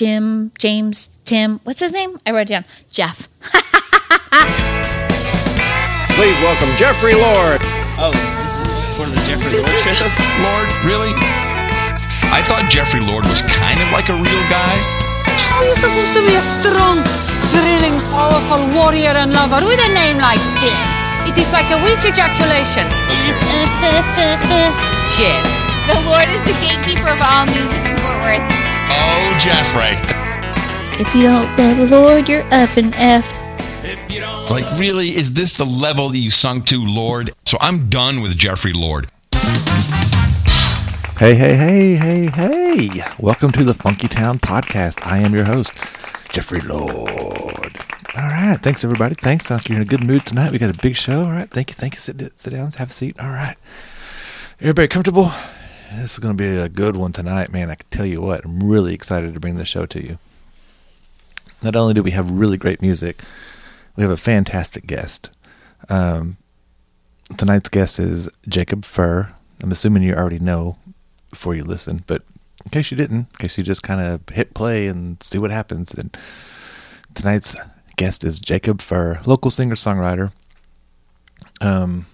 Jim, James, Tim. What's his name? I wrote it down. Jeff. Please welcome Jeffrey Lord. Oh, this is for the Jeffrey This Lord is- show? Lord, really? I thought Jeffrey Lord was kind of like a real guy. How are you supposed to be a strong, thrilling, powerful warrior and lover with a name like this? It is like a weak ejaculation. Jeff. The Lord is the gatekeeper of all music in Fort Worth. Oh, Jeffrey. If you don't love the Lord, you're effing F. Like, really? Is this the level that you sunk to, Lord? So I'm done with Jeffrey Lord. Hey, hey, hey, hey, hey. Welcome to the Funky Town Podcast. I am your host, Jeffrey Lord. All right. Thanks, everybody. Thanks. Sounds you're in a good mood tonight. We got a big show. All right. Thank you. Thank you. Sit, sit down. Have a seat. All right. Everybody comfortable? This is going to be a good one tonight, man. I can tell you what. I'm really excited to bring this show to you. Not only do we have really great music, we have a fantastic guest. Um, tonight's guest is Jacob Furr. I'm assuming you already know before you listen, but in case you didn't, in case you just kind of hit play and see what happens, then tonight's guest is Jacob Furr, local singer songwriter. Um,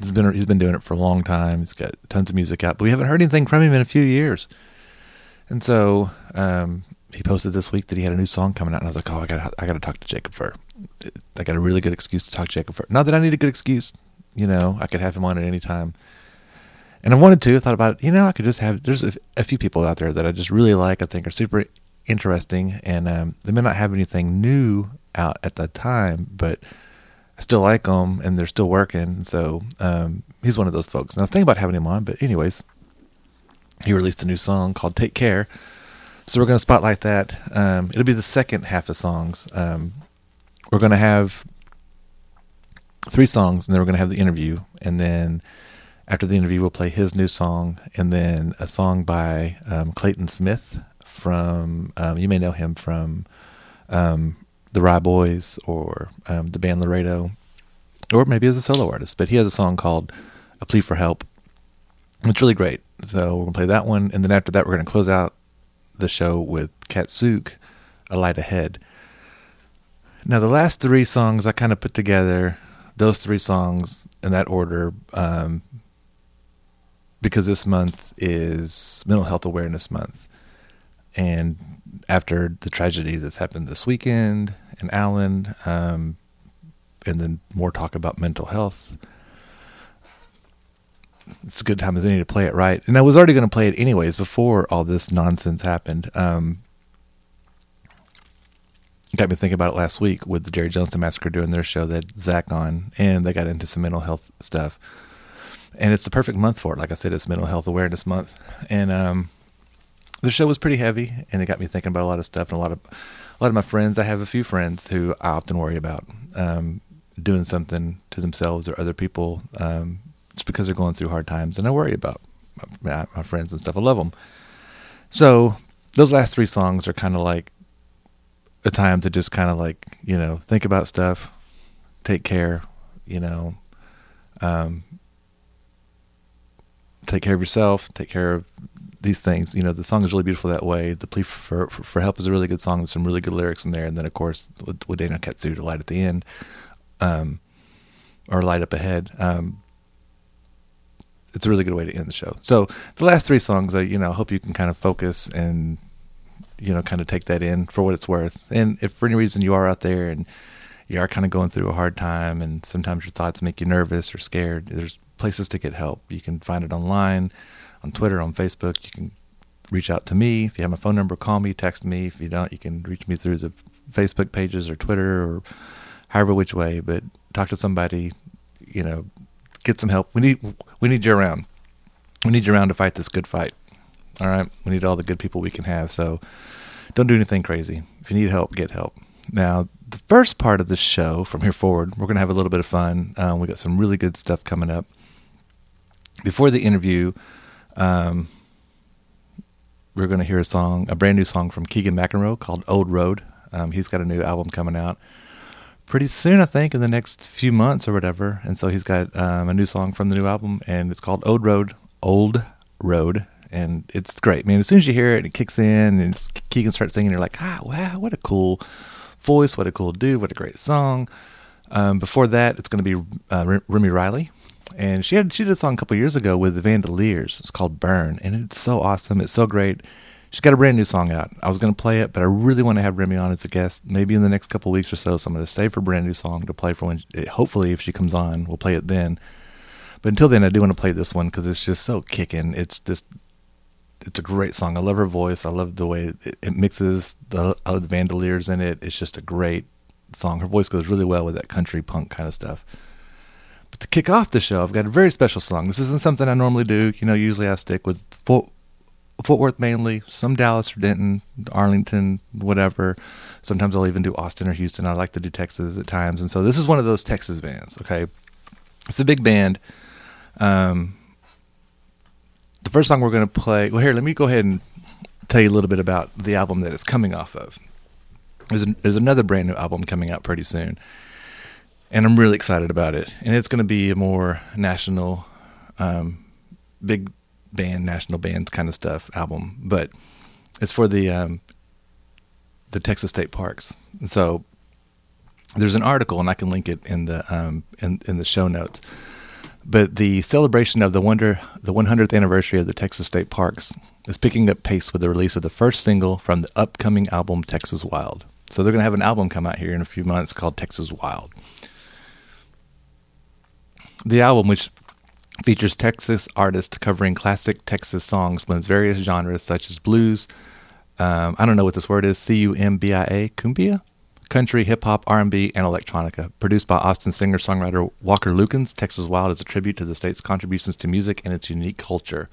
he's been he's been doing it for a long time. He's got tons of music out, but we haven't heard anything from him in a few years. And so um, he posted this week that he had a new song coming out, and I was like, oh, I got I got to talk to Jacob Furr. I got a really good excuse to talk to Jacob Furr. Not that I need a good excuse, you know, I could have him on at any time. And I wanted to. I thought about, it. you know, I could just have. There's a, a few people out there that I just really like. I think are super interesting, and um, they may not have anything new out at that time, but I still like them, and they're still working. So um, he's one of those folks. And I was thinking about having him on, but anyways, he released a new song called "Take Care." So we're going to spotlight that. Um, it'll be the second half of songs. Um, we're going to have three songs, and then we're going to have the interview, and then after the interview, we'll play his new song, and then a song by um, Clayton Smith from um, you may know him from um, the Rye Boys or um, the band Laredo, or maybe as a solo artist. But he has a song called "A Plea for Help." It's really great. So we're gonna play that one, and then after that, we're gonna close out the show with Katsuk, "A Light Ahead." Now, the last three songs I kind of put together, those three songs in that order, um, because this month is Mental Health Awareness Month. And after the tragedy that's happened this weekend in Allen, um, and then more talk about mental health, it's a good time as any to play it right. And I was already going to play it anyways before all this nonsense happened. Um, got me thinking about it last week with the Jerry Johnson Massacre doing their show that Zach on, and they got into some mental health stuff. And it's the perfect month for it. Like I said, it's Mental Health Awareness Month, and um, the show was pretty heavy, and it got me thinking about a lot of stuff and a lot of a lot of my friends. I have a few friends who I often worry about um, doing something to themselves or other people um, just because they're going through hard times, and I worry about my, my friends and stuff. I love them. So those last three songs are kind of like a time to just kind of like you know think about stuff, take care, you know, um, take care of yourself, take care of these things. You know, the song is really beautiful that way. The plea for for, for help is a really good song. There's some really good lyrics in there, and then of course with, with Daniel Katsu to light at the end, um, or light up ahead. Um, it's a really good way to end the show. So the last three songs, I you know I hope you can kind of focus and you know kind of take that in for what it's worth. And if for any reason you are out there and you are kind of going through a hard time, and sometimes your thoughts make you nervous or scared, there's places to get help. You can find it online, on Twitter, on Facebook. You can reach out to me if you have my phone number. Call me, text me. If you don't, you can reach me through the Facebook pages or Twitter or however which way. But talk to somebody. You know, get some help. We need we need you around. We need you around to fight this good fight. All right, we need all the good people we can have. So don't do anything crazy. If you need help, get help. Now, the first part of the show from here forward, we're going to have a little bit of fun. Um, we got some really good stuff coming up. Before the interview, um, we're going to hear a song, a brand new song from Keegan McInroe called "Old Road." Um, he's got a new album coming out pretty soon, I think, in the next few months or whatever. And so he's got um, a new song from the new album, and it's called "Old Road." Old Road, and it's great, man. As soon as you hear it, it kicks in, and Keegan starts singing. You're like, ah, wow, what a cool voice, what a cool dude, what a great song. Um, before that, it's going to be uh, Remy Reilly, and she had she did a song a couple years ago with the Vandoliers. It's called Burn, and it's so awesome. It's so great. She's got a brand new song out. I was going to play it, but I really want to have Remy on as a guest, maybe in the next couple weeks or so. So I'm going to save her brand new song to play for when. She, hopefully, if she comes on, we'll play it then. But until then, I do want to play this one because it's just so kicking. It's just, it's a great song. I love her voice. I love the way it, it mixes the, uh, the Vandoliers in it. It's just a great song. Her voice goes really well with that country punk kind of stuff. To kick off the show, I've got a very special song. This isn't something I normally do. You know, usually I stick with Fort, Fort Worth mainly, some Dallas or Denton, Arlington, whatever. Sometimes I'll even do Austin or Houston. I like to do Texas at times. And so this is one of those Texas bands, okay? It's a big band. Um, the first song we're going to play. Well, here, let me go ahead and tell you a little bit about the album that it's coming off of. There's, a, there's another brand new album coming out pretty soon, and I'm really excited about it. And it's going to be a more national, um, big band, national band kind of stuff album, but it's for the um, the Texas State Parks. And so there's an article, and I can link it in the um, in in the show notes but the celebration of the wonder the 100th anniversary of the Texas State Parks is picking up pace with the release of the first single from the upcoming album Texas Wild. So they're going to have an album come out here in a few months called Texas Wild. The album, which features Texas artists covering classic Texas songs, blends various genres such as blues. Um, I don't know what this word is. C U M B I A, cumbia country, hip hop, R&B, and electronica. Produced by Austin singer-songwriter Walker Lukens, Texas Wild is a tribute to the state's contributions to music and its unique culture.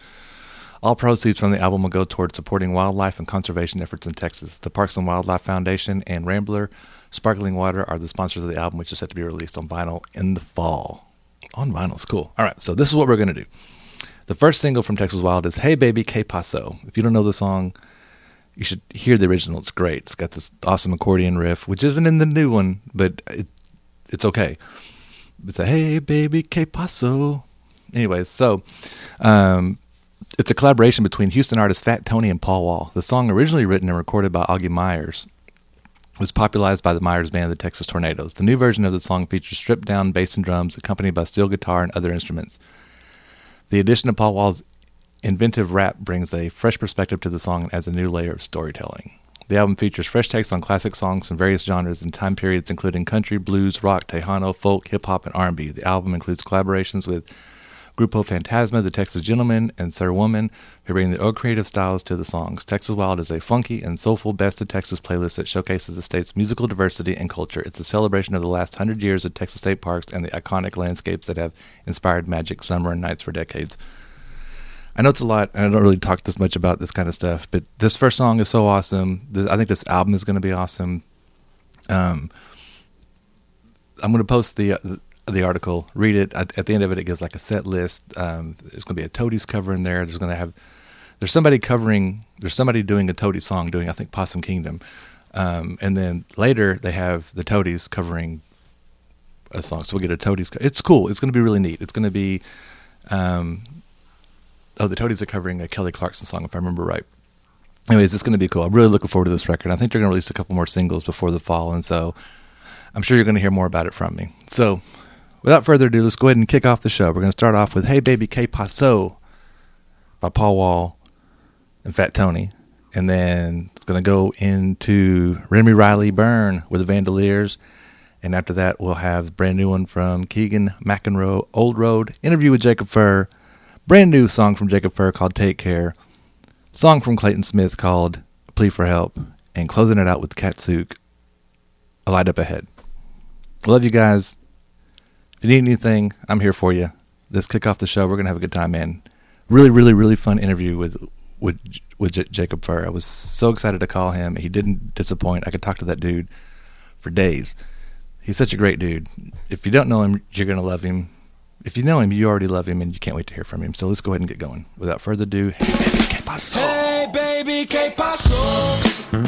All proceeds from the album will go towards supporting wildlife and conservation efforts in Texas. The Parks and Wildlife Foundation and Rambler Sparkling Water are the sponsors of the album, which is set to be released on vinyl in the fall. On vinyl is cool. All right, so this is what we're to do. The first single from Texas Wild is Hey Baby Que Paso. If you don't know the song, you should hear the original. It's great. It's got this awesome accordion riff, which isn't in the new one, but it, it's okay. It's a hey baby, que paso. Anyways, so um, it's a collaboration between Houston artist Fat Tony and Paul Wall. The song, originally written and recorded by Augie Meyers, was popularized by the Meyers band, the Texas Tornados. The new version of the song features stripped down bass and drums, accompanied by steel guitar and other instruments. The addition of Paul Wall's inventive rap brings a fresh perspective to the song and adds a new layer of storytelling. The album features fresh takes on classic songs from various genres and time periods, including country, blues, rock, Tejano, folk, hip hop, and R&B. The album includes collaborations with Grupo Fantasma, The Texas Gentlemen, and Sir Woman, who bring their own creative styles to the songs. Texas Wild is a funky and soulful best of Texas playlist that showcases the state's musical diversity and culture. It's a celebration of the last hundred years of Texas state parks and the iconic landscapes that have inspired magic summer and nights for decades. I know it's a lot, and I don't really talk this much about this kind of stuff, but this first song is so awesome. This, I think this album is going to be awesome. Um, I'm going to post the, the, the article, read it. At, at, the end of it, it gives like a set list. Um, there's going to be a Toadies cover in there. There's going to have there's somebody covering. There's somebody doing a Toady song, doing I think Possum Kingdom, um, and then later they have the Toadies covering a song. So we'll get a Toadies. It's cool. It's going to be really neat. It's going to be um, oh, the Toadies are covering a Kelly Clarkson song, if I remember right. Anyways, it's going to be cool. I'm really looking forward to this record. I think they're going to release a couple more singles before the fall, and so I'm sure you're going to hear more about it from me. So, without further ado, let's go ahead and kick off the show. We're going to start off with "Hey Baby Que Paso" by Paul Wall and Fat Tony, and then it's going to go into Remy Reilly "Burn" with the Vandoliers. And after that, we'll have brand new one from Keegan McInroe, Old Road, interview with Jacob Furr, Brand new song from Jacob Furr called Take Care. Song from Clayton Smith called Plea for Help. And closing it out with Katsuk, A Light Up Ahead. Love you guys. If you need anything, I'm here for you. Let's kick off the show. We're going to have a good time, man. Really, really, really fun interview with with with J- Jacob Furr. I was so excited to call him. He didn't disappoint. I could talk to that dude for days. He's such a great dude. If you don't know him, you're going to love him if you know him, you already love him and you can't wait to hear from him. So let's go ahead and get going. Without further ado, hey baby, que? Hey baby, que paso? Hmm?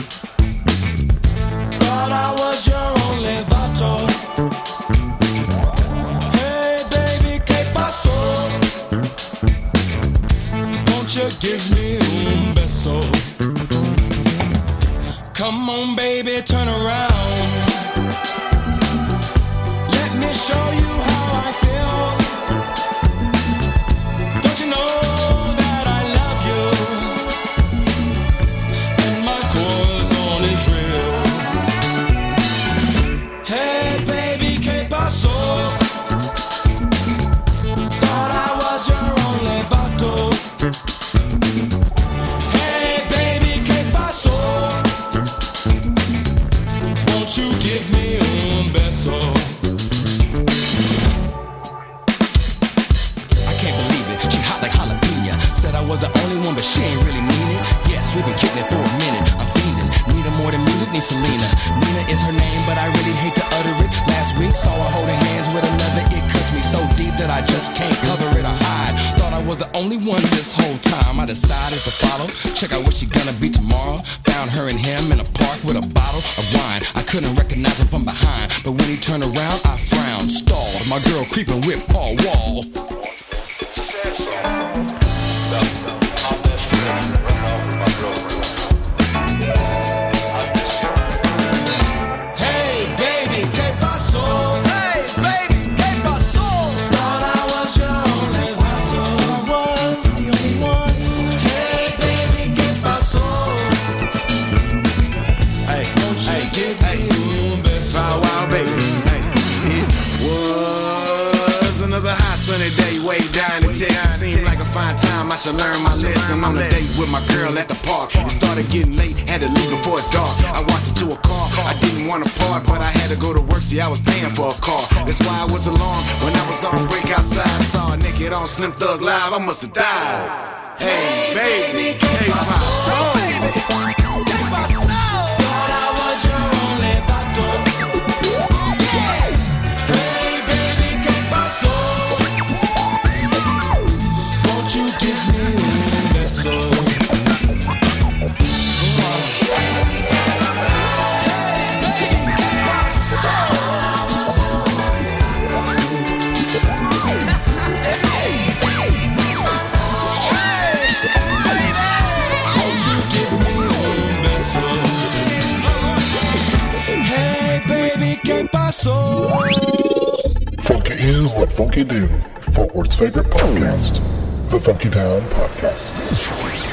Thought I was your give me beso. Come on, baby, turn around. Let me show you how but she ain't really mean it. Yes, we've been kicking it for a minute. I'm feeling. Need her more than music, need Selena. Nina is her name, but I really hate to utter it. Last week saw her holding hands with another. It cuts me so deep that I just can't cover it or hide. Thought I was the only one this whole time. I decided to follow. Check out what she gonna be tomorrow. Found her and him in a park with a bottle of wine. I couldn't recognize him from behind, but when he turned around, I frowned, stalled. My girl creeping with Paul Wall. Hey I should learn my lesson on a date with my girl at the park. It started getting late, had to leave before it's dark. I walked into a car. I didn't want to park, but I had to go to work. See, I was paying for a car. That's why I was alarmed when I was on break outside. I saw a naked on Slim Thug Live. I must have died. Hey, baby, hey, pop. ¿Qué Funky Town Podcast.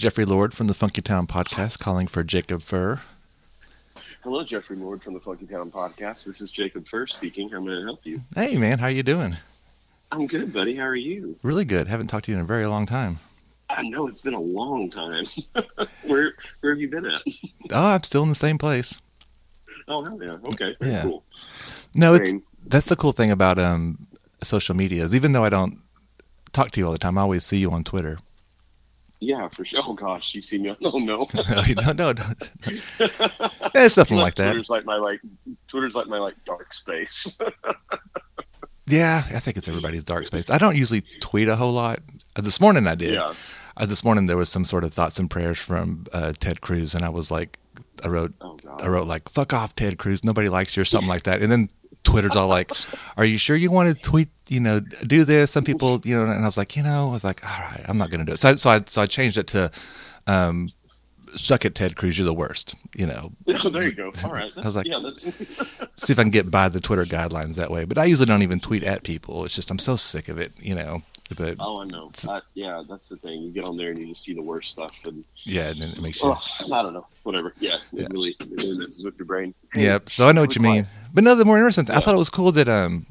Jeffrey Lord from the Funky Town Podcast calling for Jacob Furr. Hello, Jeffrey Lord from the Funky Town Podcast. This is Jacob First speaking. I'm going to help you. Hey man, how you doing? I'm good, buddy. How are you? Really good. Haven't talked to you in a very long time. I know it's been a long time. where Where have you been at? Oh, I'm still in the same place. Oh, hell yeah. Okay. Very Yeah. cool. No, it's, that's the cool thing about um, social media is even though I don't talk to you all the time, I always see you on Twitter. Yeah, for sure. Oh gosh, you see me? Oh no. no, no, no. It's nothing like that. Twitter's like my like. Twitter's like my like dark space. Yeah, I think it's everybody's dark space. I don't usually tweet a whole lot. Uh, this morning I did. Yeah. Uh, this morning there was some sort of thoughts and prayers from uh, Ted Cruz, and I was like, I wrote, Oh. I wrote like, "Fuck off, Ted Cruz. Nobody likes you," or something like that. And then Twitter's all like, "Are you sure you want to tweet? You know, do this?" Some people, you know, and I was like, you know, I was like, all right, I'm not going to do it. So, I, so I, so I changed it to, um, "Suck it, Ted Cruz. You're the worst." You know, Oh, there you go. All right. I was like- yeah, that's see if I can get by the Twitter guidelines that way. But I usually don't even tweet at people. It's just I'm so sick of it, you know. But oh, I know. I, yeah, that's the thing. You get on there and you just see the worst stuff, and yeah, and then it makes you. oh, I don't know. Whatever. Yeah, it really, it really messes with your brain. Yep. So I know what you mean. But no, the more interesting. Thing I thought it was cool that um,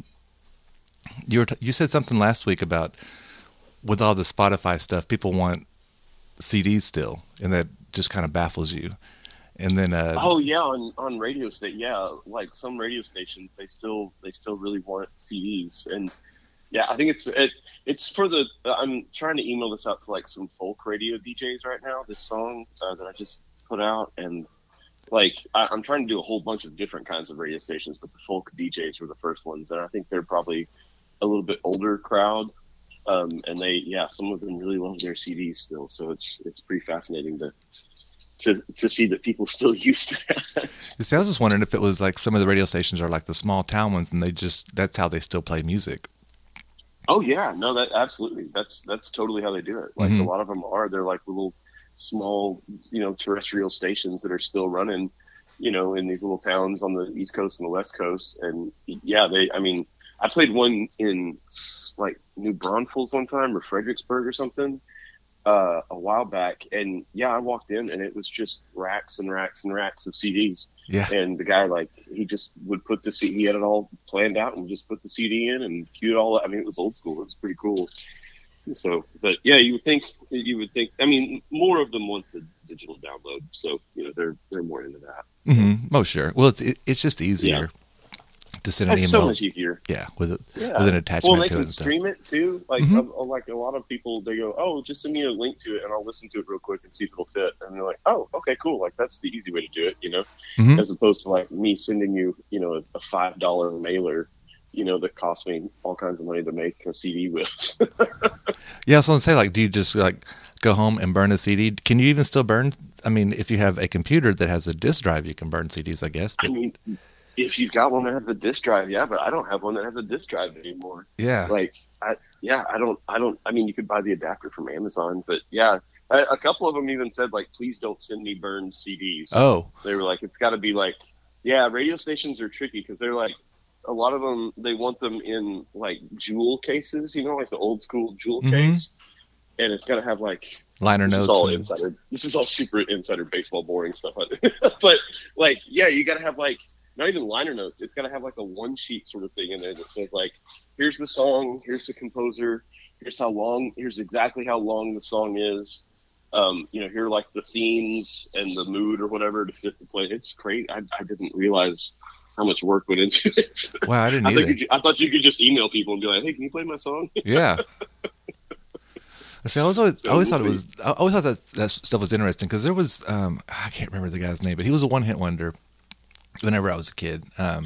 you were t- you said something last week about with all the Spotify stuff, people want CDs still, and that just kind of baffles you. And then, uh, Oh yeah, on on radio station, yeah, like some radio stations, they still they still really want CDs, and yeah, I think it's it it's for the. I'm trying to email this out to like some folk radio DJs right now. This song uh, that I just put out, and like I, I'm trying to do a whole bunch of different kinds of radio stations, but the folk DJs were the first ones, and I think they're probably a little bit older crowd. Um, and they, yeah, some of them really love their CDs still. So it's it's pretty fascinating to to to see that people still use that. see, I was just wondering if it was like some of the radio stations are like the small town ones, and they just that's how they still play music. Oh yeah, no, that absolutely. That's that's totally how they do it. Like Mhm. a lot of them are. They're like little small, you know, terrestrial stations that are still running, you know, in these little towns on the East Coast and the West Coast. And yeah, they. I mean, I played one in like New Braunfels one time or Fredericksburg or something uh, a while back, and yeah, I walked in and it was just racks and racks and racks of CDs. Yeah. And the guy like he just would put the CD, he had it all planned out and just put the CD in and cue it all. I mean, it was old school. It was pretty cool. So, but yeah, you would think you would think. I mean, more of them want the digital download, so you know they're they're more into that. Mm-hmm. Oh, sure. Well, it's it, it's just easier to send an It's email. so much easier. Yeah, with it Yeah. with an attachment Well, they to it. can stuff. stream it too. Like, Mhm. uh, like a lot of people, they go, "Oh, just send me a link to it, and I'll listen to it real quick and see if it'll fit." And they're like, "Oh, okay, cool. Like that's the easy way to do it, you know." Mhm. As opposed to like me sending you, you know, a, a five dollar mailer, you know, that cost me all kinds of money to make a CD with. Yeah, so I was say, like, do you just like go home and burn a CD? Can you even still burn? I mean, if you have a computer that has a disk drive, you can burn CDs, I guess. I mean, if you've got one that has a disk drive, yeah, but I don't have one that has a disk drive anymore. yeah, like I, yeah i don't i don't i mean you could buy the adapter from amazon but yeah a, a couple of them even said like please don't send me burned cds Oh. they were like it's got to be like yeah radio stations are tricky because they're like a lot of them they want them in like jewel cases you know like the old school jewel Mhm. case and it's got to have like liner this notes. is all and- insider. This is all super insider baseball boring stuff. but like, yeah, you got to have like not even liner notes. It's got to have like a one sheet sort of thing in there that says like, here's the song, here's the composer, here's how long, here's exactly how long the song is. Um, you know, here are like the themes and the mood or whatever to fit the play. It's great. I, I didn't realize how much work went into it. Wow, I didn't I, either. you, I thought you could just email people and be like, hey, can you play my song? yeah. See, I was always, I always we'll thought it was, I always thought that, that stuff was interesting because there was, um, I can't remember the guy's name, but he was a one hit wonder whenever I was a kid. Um,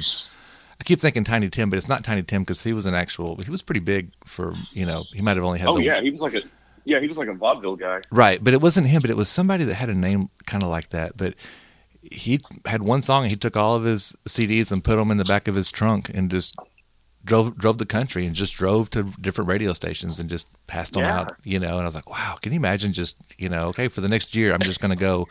I keep thinking Tiny Tim, but it's not Tiny Tim because he was an actual, he was pretty big for, you know, he might have only had oh the, yeah, he was like a yeah, he was like a vaudeville guy. Right, but it wasn't him, but it was somebody that had a name kind of like that. But he had one song, and he took all of his CDs and put them in the back of his trunk and just drove drove the country and just drove to different radio stations and just passed them Yeah. out. You know, and I was like, wow, can you imagine? Just you know, okay, for the next year, I'm just going to go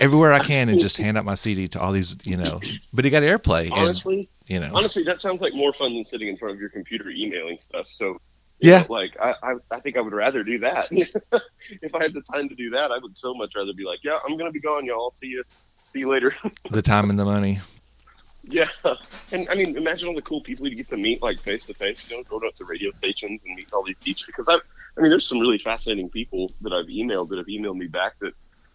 everywhere I can and just hand out my CD to all these, you know. But he got airplay, and, Honestly, you know, honestly, that sounds like more fun than sitting in front of your computer emailing stuff. So, yeah, like, I, I, I think I would rather do that. if I had the time to do that, I would so much rather be like, yeah, I'm gonna be gone, y'all. See you, see you later. the time and the money. yeah, and I mean, imagine all the cool people you get to meet, like face to face. You know, going up to radio stations and meet all these teachers. Because I, I mean, there's some really fascinating people that I've emailed that have emailed me back that.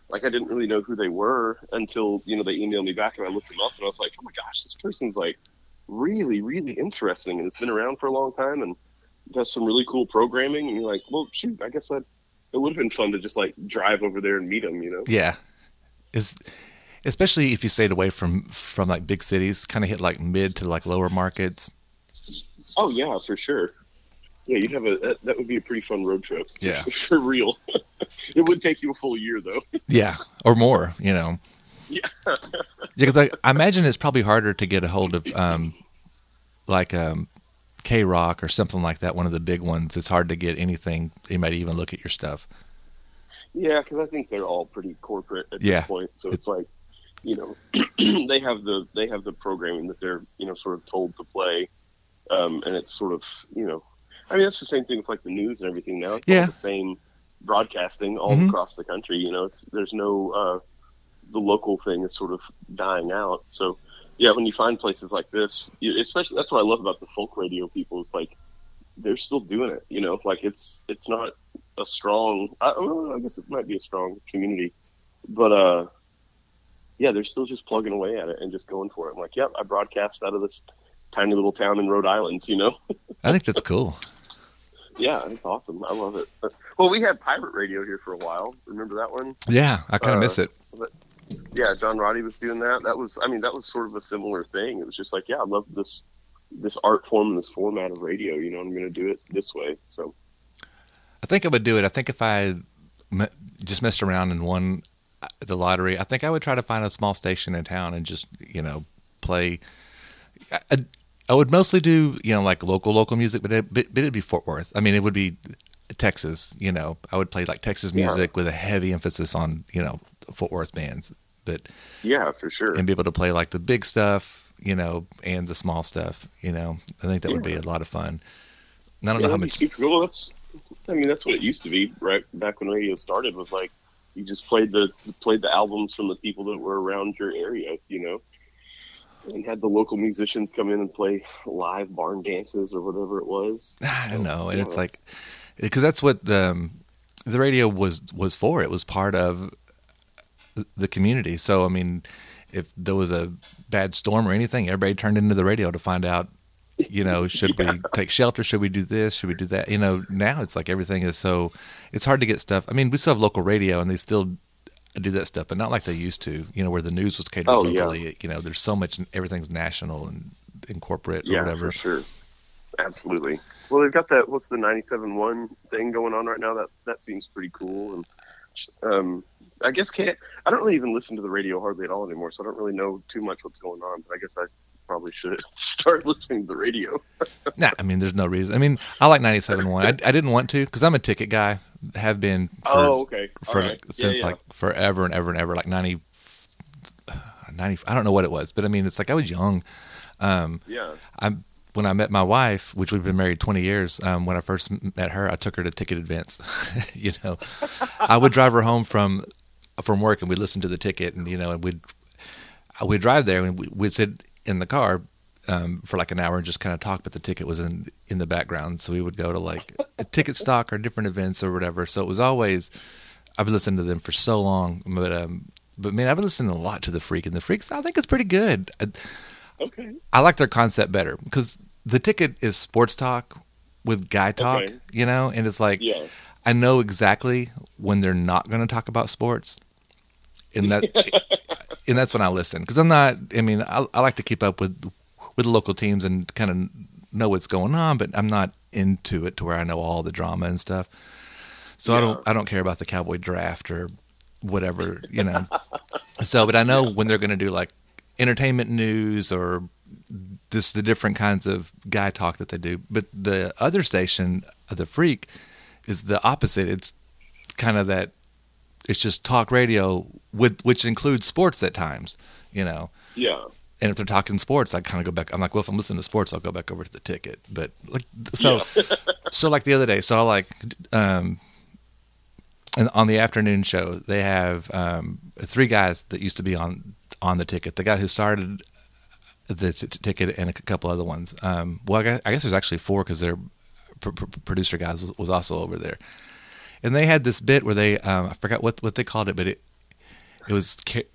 Like I didn't really know who they were until you know they emailed me back and I looked them up and I was like, oh my gosh, this person's like really, really interesting and it's been around for a long time and does some really cool programming. And you're like, well, shoot, I guess that it would have been fun to just like drive over there and meet them, you know? Yeah, is especially if you stayed away from from like big cities, kind of hit like mid to like lower markets. Oh yeah, for sure. Yeah, you'd have a that, that would be a pretty fun road trip. Yeah. for real. it would take you a full year though. Yeah, or more. You know. Yeah. Yeah, because I, I imagine it's probably harder to get a hold of, um, like um, K Rock or something like that. One of the big ones. It's hard to get anything. They might even look at your stuff. Yeah, because I think they're all pretty corporate at Yeah. this point. So it's like, you know, they have the they have the programming that they're you know sort of told to play, um, and it's sort of you know, I mean that's the same thing with like the news and everything now. It's Yeah. all the same broadcasting all Mhm. across the country. You know, it's there's no uh, the local thing is sort of dying out. So yeah, when you find places like this, you, especially that's what I love about the folk radio people is like they're still doing it. You know, like it's it's not a strong. I, well, I guess it might be a strong community, but uh, yeah, they're still just plugging away at it and just going for it. I'm like, yep, I broadcast out of this tiny little town in Rhode Island. You know. I think that's cool. Yeah, it's awesome. I love it. Well, we had pirate radio here for a while. Remember that one? Yeah, I kind of Uh, miss it. But, yeah, John Roddy was doing that. That was, I mean, that was sort of a similar thing. It was just like, yeah, I love this this art form and this format of radio. You know, I'm going to do it this way. So I think I would do it. I think if I just messed around and won uh, the lottery, I think I would try to find a small station in town and just you know play. I, I- would mostly do you know like local local music, but, it, but it'd be Fort Worth. I mean, it would be Texas. You know, I would play like Texas Yeah. music with a heavy emphasis on you know Fort Worth bands, but yeah, for sure. and be able to play like the big stuff, you know, and the small stuff. You know, I think that would be a lot of fun. And I don't yeah, know how much. super cool. That's, I mean, that's what it used to be, right? Back when radio started, was like you just played the played the albums from the people that were around your area, you know, and had the local musicians come in and play live barn dances or whatever it was. I don't know, and yeah, it's like because that's what the um, the radio was was for. It was part of the community. So I mean, if there was a bad storm or anything, everybody turned into the radio to find out. You know, should we take shelter? Should we do this? Should we do that? You know, now it's like everything is so. It's hard to get stuff. I mean, we still have local radio, and they still do that stuff, but not like they used to. You know, where the news was catered Oh, yeah. locally. You know, there's so much. Everything's national and, and corporate or yeah, whatever. for sure, absolutely. Well, they've got that. What's the ninety-seven one thing going on right now? That that seems pretty cool. And um, I guess can't. I don't really even listen to the radio hardly at all anymore, so I don't really know too much what's going on. But I guess I probably should start listening to the radio. Nah, I mean, there's no reason. I mean, I like 97.1. I, I didn't want to because I'm a ticket guy. Have been for, Oh, okay. All for right. Yeah, since yeah. like forever and ever and ever, like 90, 90. I don't know what it was, but I mean, it's like I was young. Um, Yeah. I when I met my wife, which we've been married 20 years. Um, when I first met her, I took her to ticket events. you know, I would drive her home from from work, and we'd listen to the ticket, and you know, and we'd we'd drive there, and we- we'd sit in the car um, for like an hour and just kind of talk, but the ticket was in in the background, so we would go to like a ticket stock or different events or whatever. So it was always I've been listening to them for so long, but um, but man, I've been listening a lot to the Freak, and the Freaks I think it's pretty good. I, Okay. I like their concept better because the ticket is sports talk with guy talk, Okay. you know, and it's like Yeah. I know exactly when they're not going to talk about sports, and that and that's when I listen because I'm not. I mean, I, I like to keep up with with the local teams and kind of know what's going on, but I'm not into it to where I know all the drama and stuff. So I don't I don't care about the cowboy draft or whatever, you know. so, but I know when they're going to do like entertainment news or this the different kinds of guy talk that they do. But the other station, the Freak, is the opposite. It's kind of that. It's just talk radio with which includes sports at times, you know. Yeah. And if they're talking sports, I kind of go back. I'm like, well, if I'm listening to sports, I'll go back over to the ticket. But like, so, so like the other day, so I like, um, and on the afternoon show, they have um, three guys that used to be on on the ticket. The guy who started the t- ticket and a c- couple other ones. Um, well, I guess, I guess there's actually four because their pr- pr- producer guys was, was also over there, and they had this bit where they um, I forgot what what they called it, but it it was ca-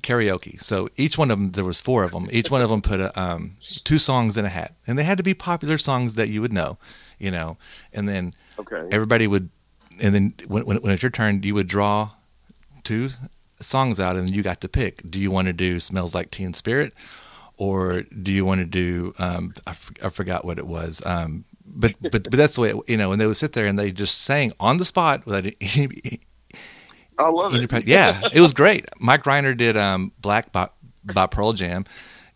karaoke. So each one of them, there was four of them. Each one of them put a, um, two songs in a hat, and they had to be popular songs that you would know, you know. And then Okay. everybody would, and then when, when when it's your turn, you would draw two songs out, and you got to pick. Do you want to do "Smells Like Teen Spirit"? Or do you want to do? Um, I, f- I forgot what it was. Um, but but but that's the way it, you know. And they would sit there and they just sang on the spot without any, I love any it. yeah, it was great. Mike Rhyner did um, Black by, by Pearl Jam,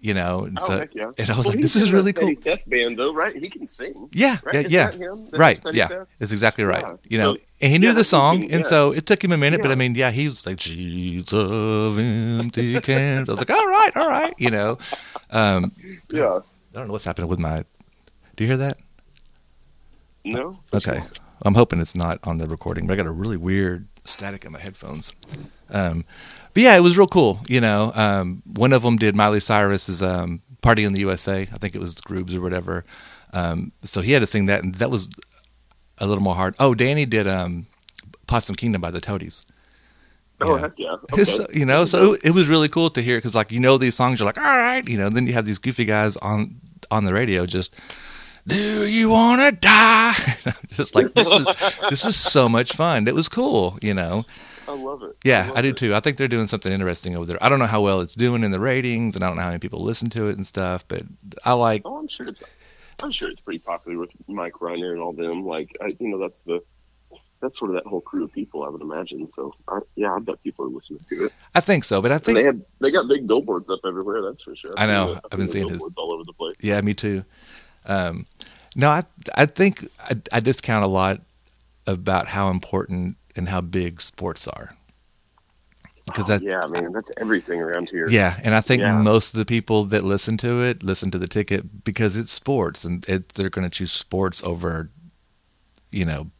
you know, and Oh, so yeah. and I was Well, like, this is really cool. Steph band, though, right? He can sing. Yeah, right? yeah, yeah. that right, yeah. That's exactly right. Yeah. You know, So- and he knew yeah, the song, and so it took him a minute. But I mean, yeah, he was like, "Jesus of empty cans." I was like, "All right, all right," you know. Um, Yeah. I don't know what's happening with my. Do you hear that? No. Okay, I'm hoping it's not on the recording, but I got a really weird static in my headphones. Um, but yeah, it was real cool. You know, um, one of them did Miley Cyrus's um, "Party in the USA." I think it was Grooves or whatever. Um, so he had to sing that, and that was a little more hard. Oh, Danny did um, "Possum Kingdom" by the Toadies. Oh Yeah. heck yeah! Okay. you know, so it was really cool to hear because like you know these songs, you're like, all right, you know. Then you have these goofy guys on on the radio just, do you want to die? just like this is this is so much fun. It was cool, you know. I love it. Yeah, love I do it. too. I think they're doing something interesting over there. I don't know how well it's doing in the ratings, and I don't know how many people listen to it and stuff. But I like, Oh, I'm sure it's. I'm sure it's pretty popular with Mike Rhyner and all them. Like, I, you know, that's the. That's sort of that whole crew of people, I would imagine. So, I, yeah, I bet people are listening to it. I think so. But I And they think, had they got big billboards up everywhere. That's for sure. I know. seen the- I've been seeing his- all over the place. yeah, me too. Um, no, I I think I, I discount a lot about how important and how big sports are. Because that, yeah, I mean that's everything around here. Yeah, and I think Yeah. most of the people that listen to it listen to the ticket because it's sports, and it, they're going to choose sports over, you know,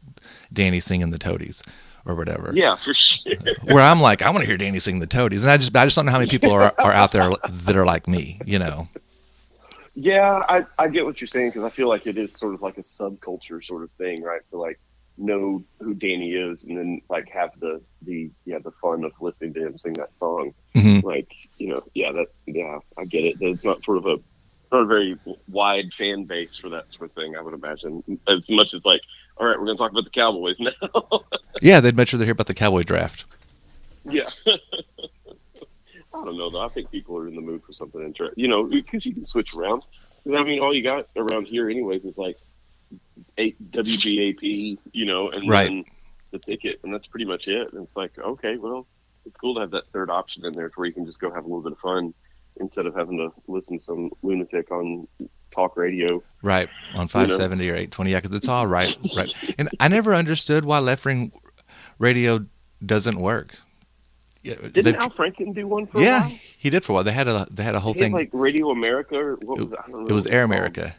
Danny singing the Toadies or whatever. Yeah, for sure. Where I'm like, I want to hear Danny sing the Toadies, and I just I just don't know how many people are are out there that are like me. You know. Yeah, I, I get what you're saying because I feel like it is sort of like a subculture sort of thing, right? To like know who Danny is and then like have the the yeah the fun of listening to him sing that song. Mhm. Like you know, yeah, that yeah, I get it. It's not sort of a not a very wide fan base for that sort of thing. I would imagine as much as like, all right, we're gonna talk about the Cowboys now. Yeah, they'd much rather hear about the Cowboy draft. yeah. I don't know though. I think people are in the mood for something interesting. You know, because you can switch around. I mean, all you got around here, anyways, is like eight WBAP, you know, and Right. then the ticket, and that's pretty much it. And it's like, okay, well, it's cool to have that third option in there, to where you can just go have a little bit of fun instead of having to listen to some lunatic on talk radio. Right on 570 or 820. Yeah, because it's all right, right. And I never understood why left ring radio doesn't work. Yeah, Didn't Al Franken do one for a yeah, he did for a while. They had a they had a whole He thing. like Radio America, or what was it? I don't know. it was Air called. America.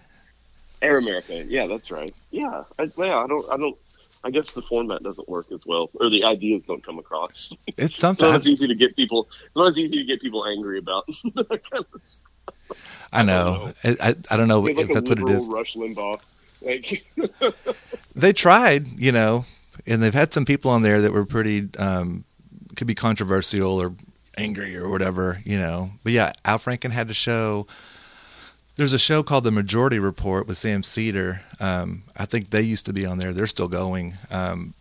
Air America. Yeah, that's right. Yeah, I, yeah. I don't. I don't. I guess the format doesn't work as well, or the ideas don't come across. It's It's something. not easy to get people. It's not as easy to get people angry about. kind of. I know. I, I, I don't know It's if that's what it is. Rush Limbaugh. Like, They tried, you know, and they've had some people on there that were pretty um, could be controversial or angry or whatever, you know. But yeah, Al Franken had a show. There's a show called The Majority Report with Sam Seder. Um, I think they used to be on there. They're still going. Um,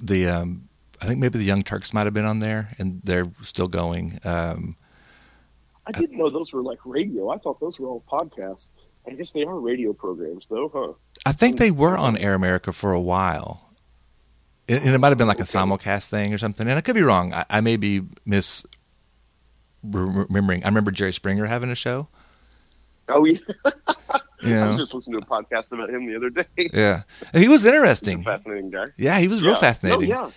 the um, I think maybe the Young Turks might have been on there, and they're still going. Um, I didn't know those were like radio. I thought those were all podcasts. I guess they are radio programs, though, huh? I think they were on Air America for a while. And it might have been like a simulcast thing or something. And I could be wrong. I, I may be mis remembering. I remember Jerry Springer having a show. Oh yeah. I was just listening to a podcast about him the other day. Yeah. He was interesting. fascinating guy. Yeah, he was real fascinating. No, yeah,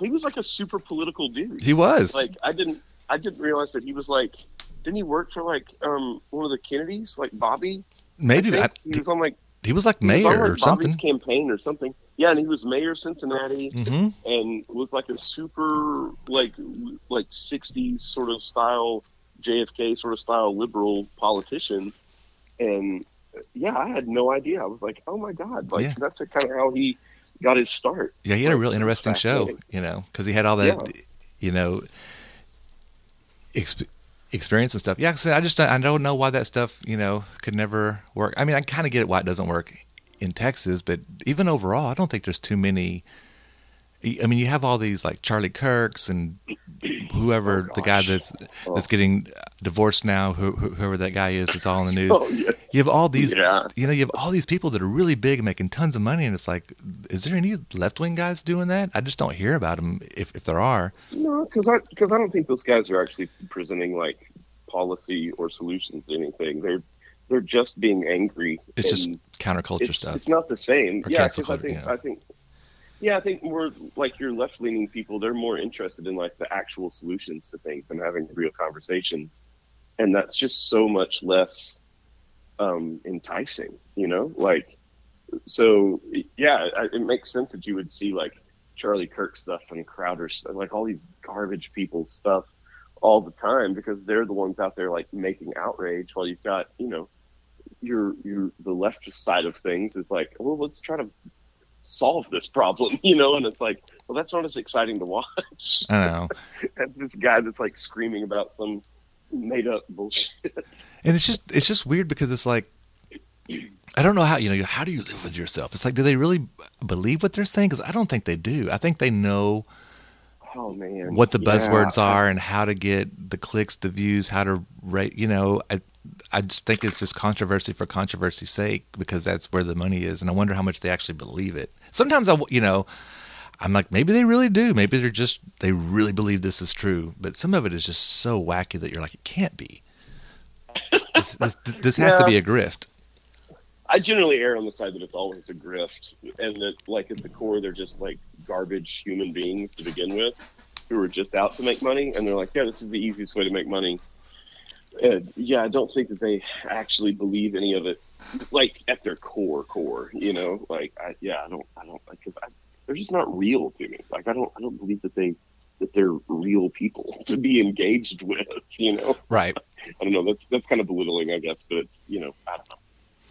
he was like a super political dude. He was. Like I didn't, I didn't realize that he was like. Didn't he work for like um one of the Kennedys, like Bobby? Maybe I I, he was on like he was like was mayor on, like, or something. Campaign or something. Yeah, and he was mayor of Cincinnati, Mhm. and was like a super like like '60s sort of style JFK sort of style liberal politician. And yeah, I had no idea. I was like, oh my god, like Yeah. that's kind of how he got his start. Yeah, he had a real interesting show, you know, because he had all that, Yeah. you know, exp- experience and stuff. Yeah, I just I don't know why that stuff, you know, could never work. I mean, I kind of get it why it doesn't work in Texas, but even overall, I don't think there's too many. I mean, you have all these like Charlie Kirks and whoever oh, the guy that's oh. that's getting divorced now, who, who- whoever that guy is, it's all in the news. Oh, yeah. You have all these, Yeah. you know, you have all these people that are really big and making tons of money, and it's like, is there any left wing guys doing that? I just don't hear about them if if there are. No, because I because I don't think those guys are actually presenting like policy or solutions to anything. They're they're just being angry. It's just counterculture it's, stuff. It's not the same. Yeah, cancel 'cause I think yeah. I think yeah, I think more like your left leaning people. They're more interested in like the actual solutions to things and having real conversations, and that's just so much less um, enticing. You know, like so yeah, I- it makes sense that you would see like Charlie Kirk stuff and Crowder stuff, like all these garbage people stuff all the time because they're the ones out there like making outrage while you've got, you know, your your the left side of things is like, well, let's try to solve this problem, you know, and it's like, well, that's not as exciting to watch. I know. and this guy that's like screaming about some made up bullshit. And it's just it's just weird because it's like I don't know how you know how do you live with yourself? It's like do they really believe what they're saying? Because I don't think they do. I think they know Oh man, what the Yeah. buzzwords are and how to get the clicks, the views, how to rate. You know, I I just think it's just controversy for controversy's sake because that's where the money is, and I wonder how much they actually believe it. Sometimes I, you know, I'm like maybe they really do. Maybe they're just they really believe this is true. But some of it is just so wacky that you're like it can't be. This, this, this has to be a grift. I generally err on the side that it's always a grift, and that like at the core they're just like garbage human beings to begin with, who are just out to make money, and they're like, yeah, this is the easiest way to make money. And yeah, I don't think that they actually believe any of it, like at their core, core. You know, like I, yeah, I don't, I don't, because I, they're just not real to me. Like I don't, I don't believe that they that they're real people to be engaged with. You know, Right. I don't know. That's that's kind of belittling, I guess. But it's you know, I don't know.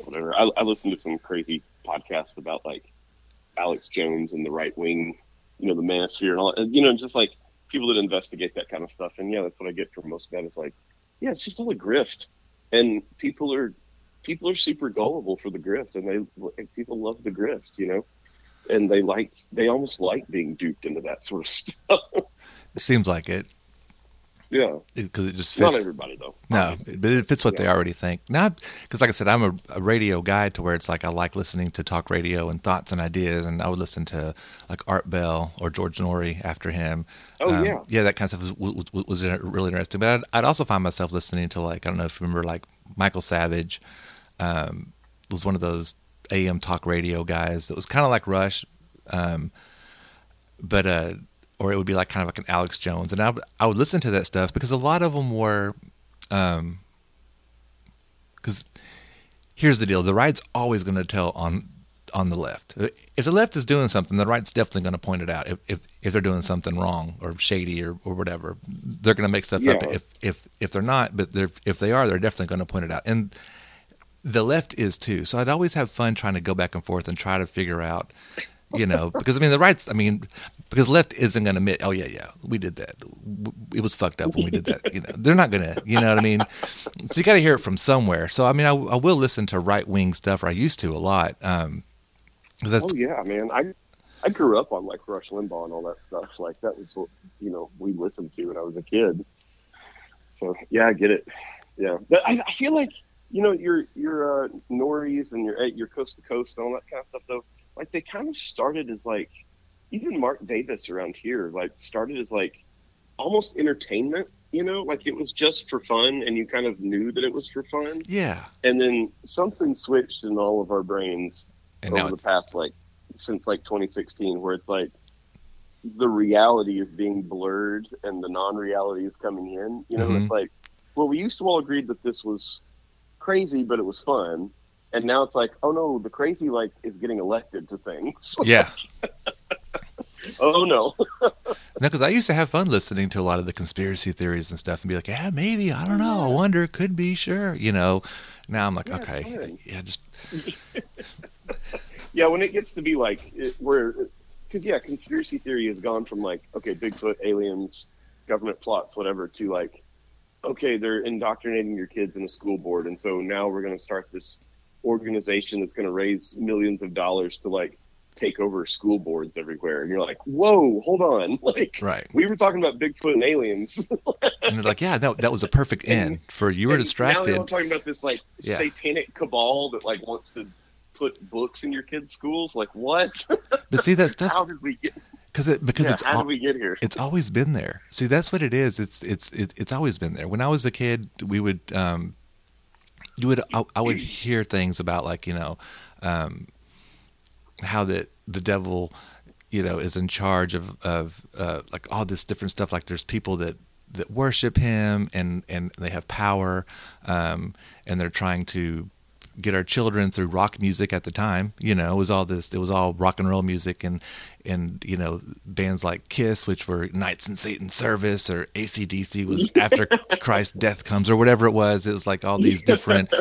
Whatever. I, I listened to some crazy podcasts about like Alex Jones and the right wing, you know, the manosphere and all. You know, just like people that investigate that kind of stuff. And yeah, that's what I get from most of that. Is like, yeah, it's just all a grift, and people are people are super gullible for the grift, and they people love the grift, you know, and they like they almost like being duped into that sort of stuff. It seems like it yeah, because it just fits. not everybody though. No, but it fits what they already think. Not because, like I said, I'm a, a radio guy to where it's like I like listening to talk radio and thoughts and ideas, and I would listen to like Art Bell or George Noory after him. Um, Oh, yeah. yeah, that kind of stuff was, was, was really interesting. But I'd, I'd also find myself listening to like I don't know if you remember like Michael Savage, um, was one of those AM talk radio guys that was kind of like Rush, um, but uh, or it would be like kind of like an Alex Jones, and I would- I would listen to that stuff because a lot of them were, um, because here's the deal: the right's always going to tell on on the left. If the left is doing something, the right's definitely going to point it out. If if, if they're doing something wrong or shady or, or whatever, they're going to make stuff up. If if if they're not, but they're if they are, they're definitely going to point it out. And the left is too. So I'd always have fun trying to go back and forth and try to figure out, you know, because I mean the right's. I mean, because left isn't going to admit, oh yeah, yeah, we did that. It was fucked up when we did that. You know, they're not going to. You know what I mean? So you got to hear it from somewhere. So I mean, I, I will listen to right wing stuff, or I used to a lot. Um, that's Oh yeah, man. I I grew up on like Rush Limbaugh and all that stuff. Like that was what you know we listened to when I was a kid. So yeah, I get it. Yeah, but I, I feel like you know your your uh, Noorys and your your coast to coast and all that kind of stuff though. Like they kind of started as like even Mark Davis around here like started as like almost entertainment. You know, like it was just for fun, and you kind of knew that it was for fun. yeah. And then something switched in all of our brains And over the past like since like 2016 where it's like the reality is being blurred and the non-reality is coming in you know Mhm. it's like well we used to all agree that this was crazy but it was fun and now it's like oh no the crazy like is getting elected to things yeah. oh no No, because I used to have fun listening to a lot of the conspiracy theories and stuff, and be like, yeah, maybe I don't know, I wonder, could be, sure, you know. Now I'm like, Yeah, okay, fine. yeah, just yeah when it gets to be like it, we're, because yeah conspiracy theory has gone from like okay bigfoot aliens government plots whatever to like okay they're indoctrinating your kids in a school board and so now we're going to start this organization that's going to raise millions of dollars to like take over school boards everywhere and you're like whoa hold on like Right. we were talking about bigfoot and aliens and they're like, yeah, that that was a perfect end for you were And Now distracted. they're talking about this like Yeah. satanic cabal that like wants to put books in your kids' schools. Like what? But see, that stuff How did we get? because it because yeah, it's how did we get here? it's always been there. See, that's what it is. It's it's it, it's always been there. When I was a kid, we would um, you would I, I would hear things about like you know, um, how that the devil, you know, is in charge of of uh, like all this different stuff. Like there's people that that worship him and and they have power, um, and they're trying to get our children through rock music at the time. You know, it was all this. It was all rock and roll music, and and you know bands like Kiss, which were Knights in Satan's Service, or ACDC was After Christ's Death Comes, or whatever it was. It was like all these different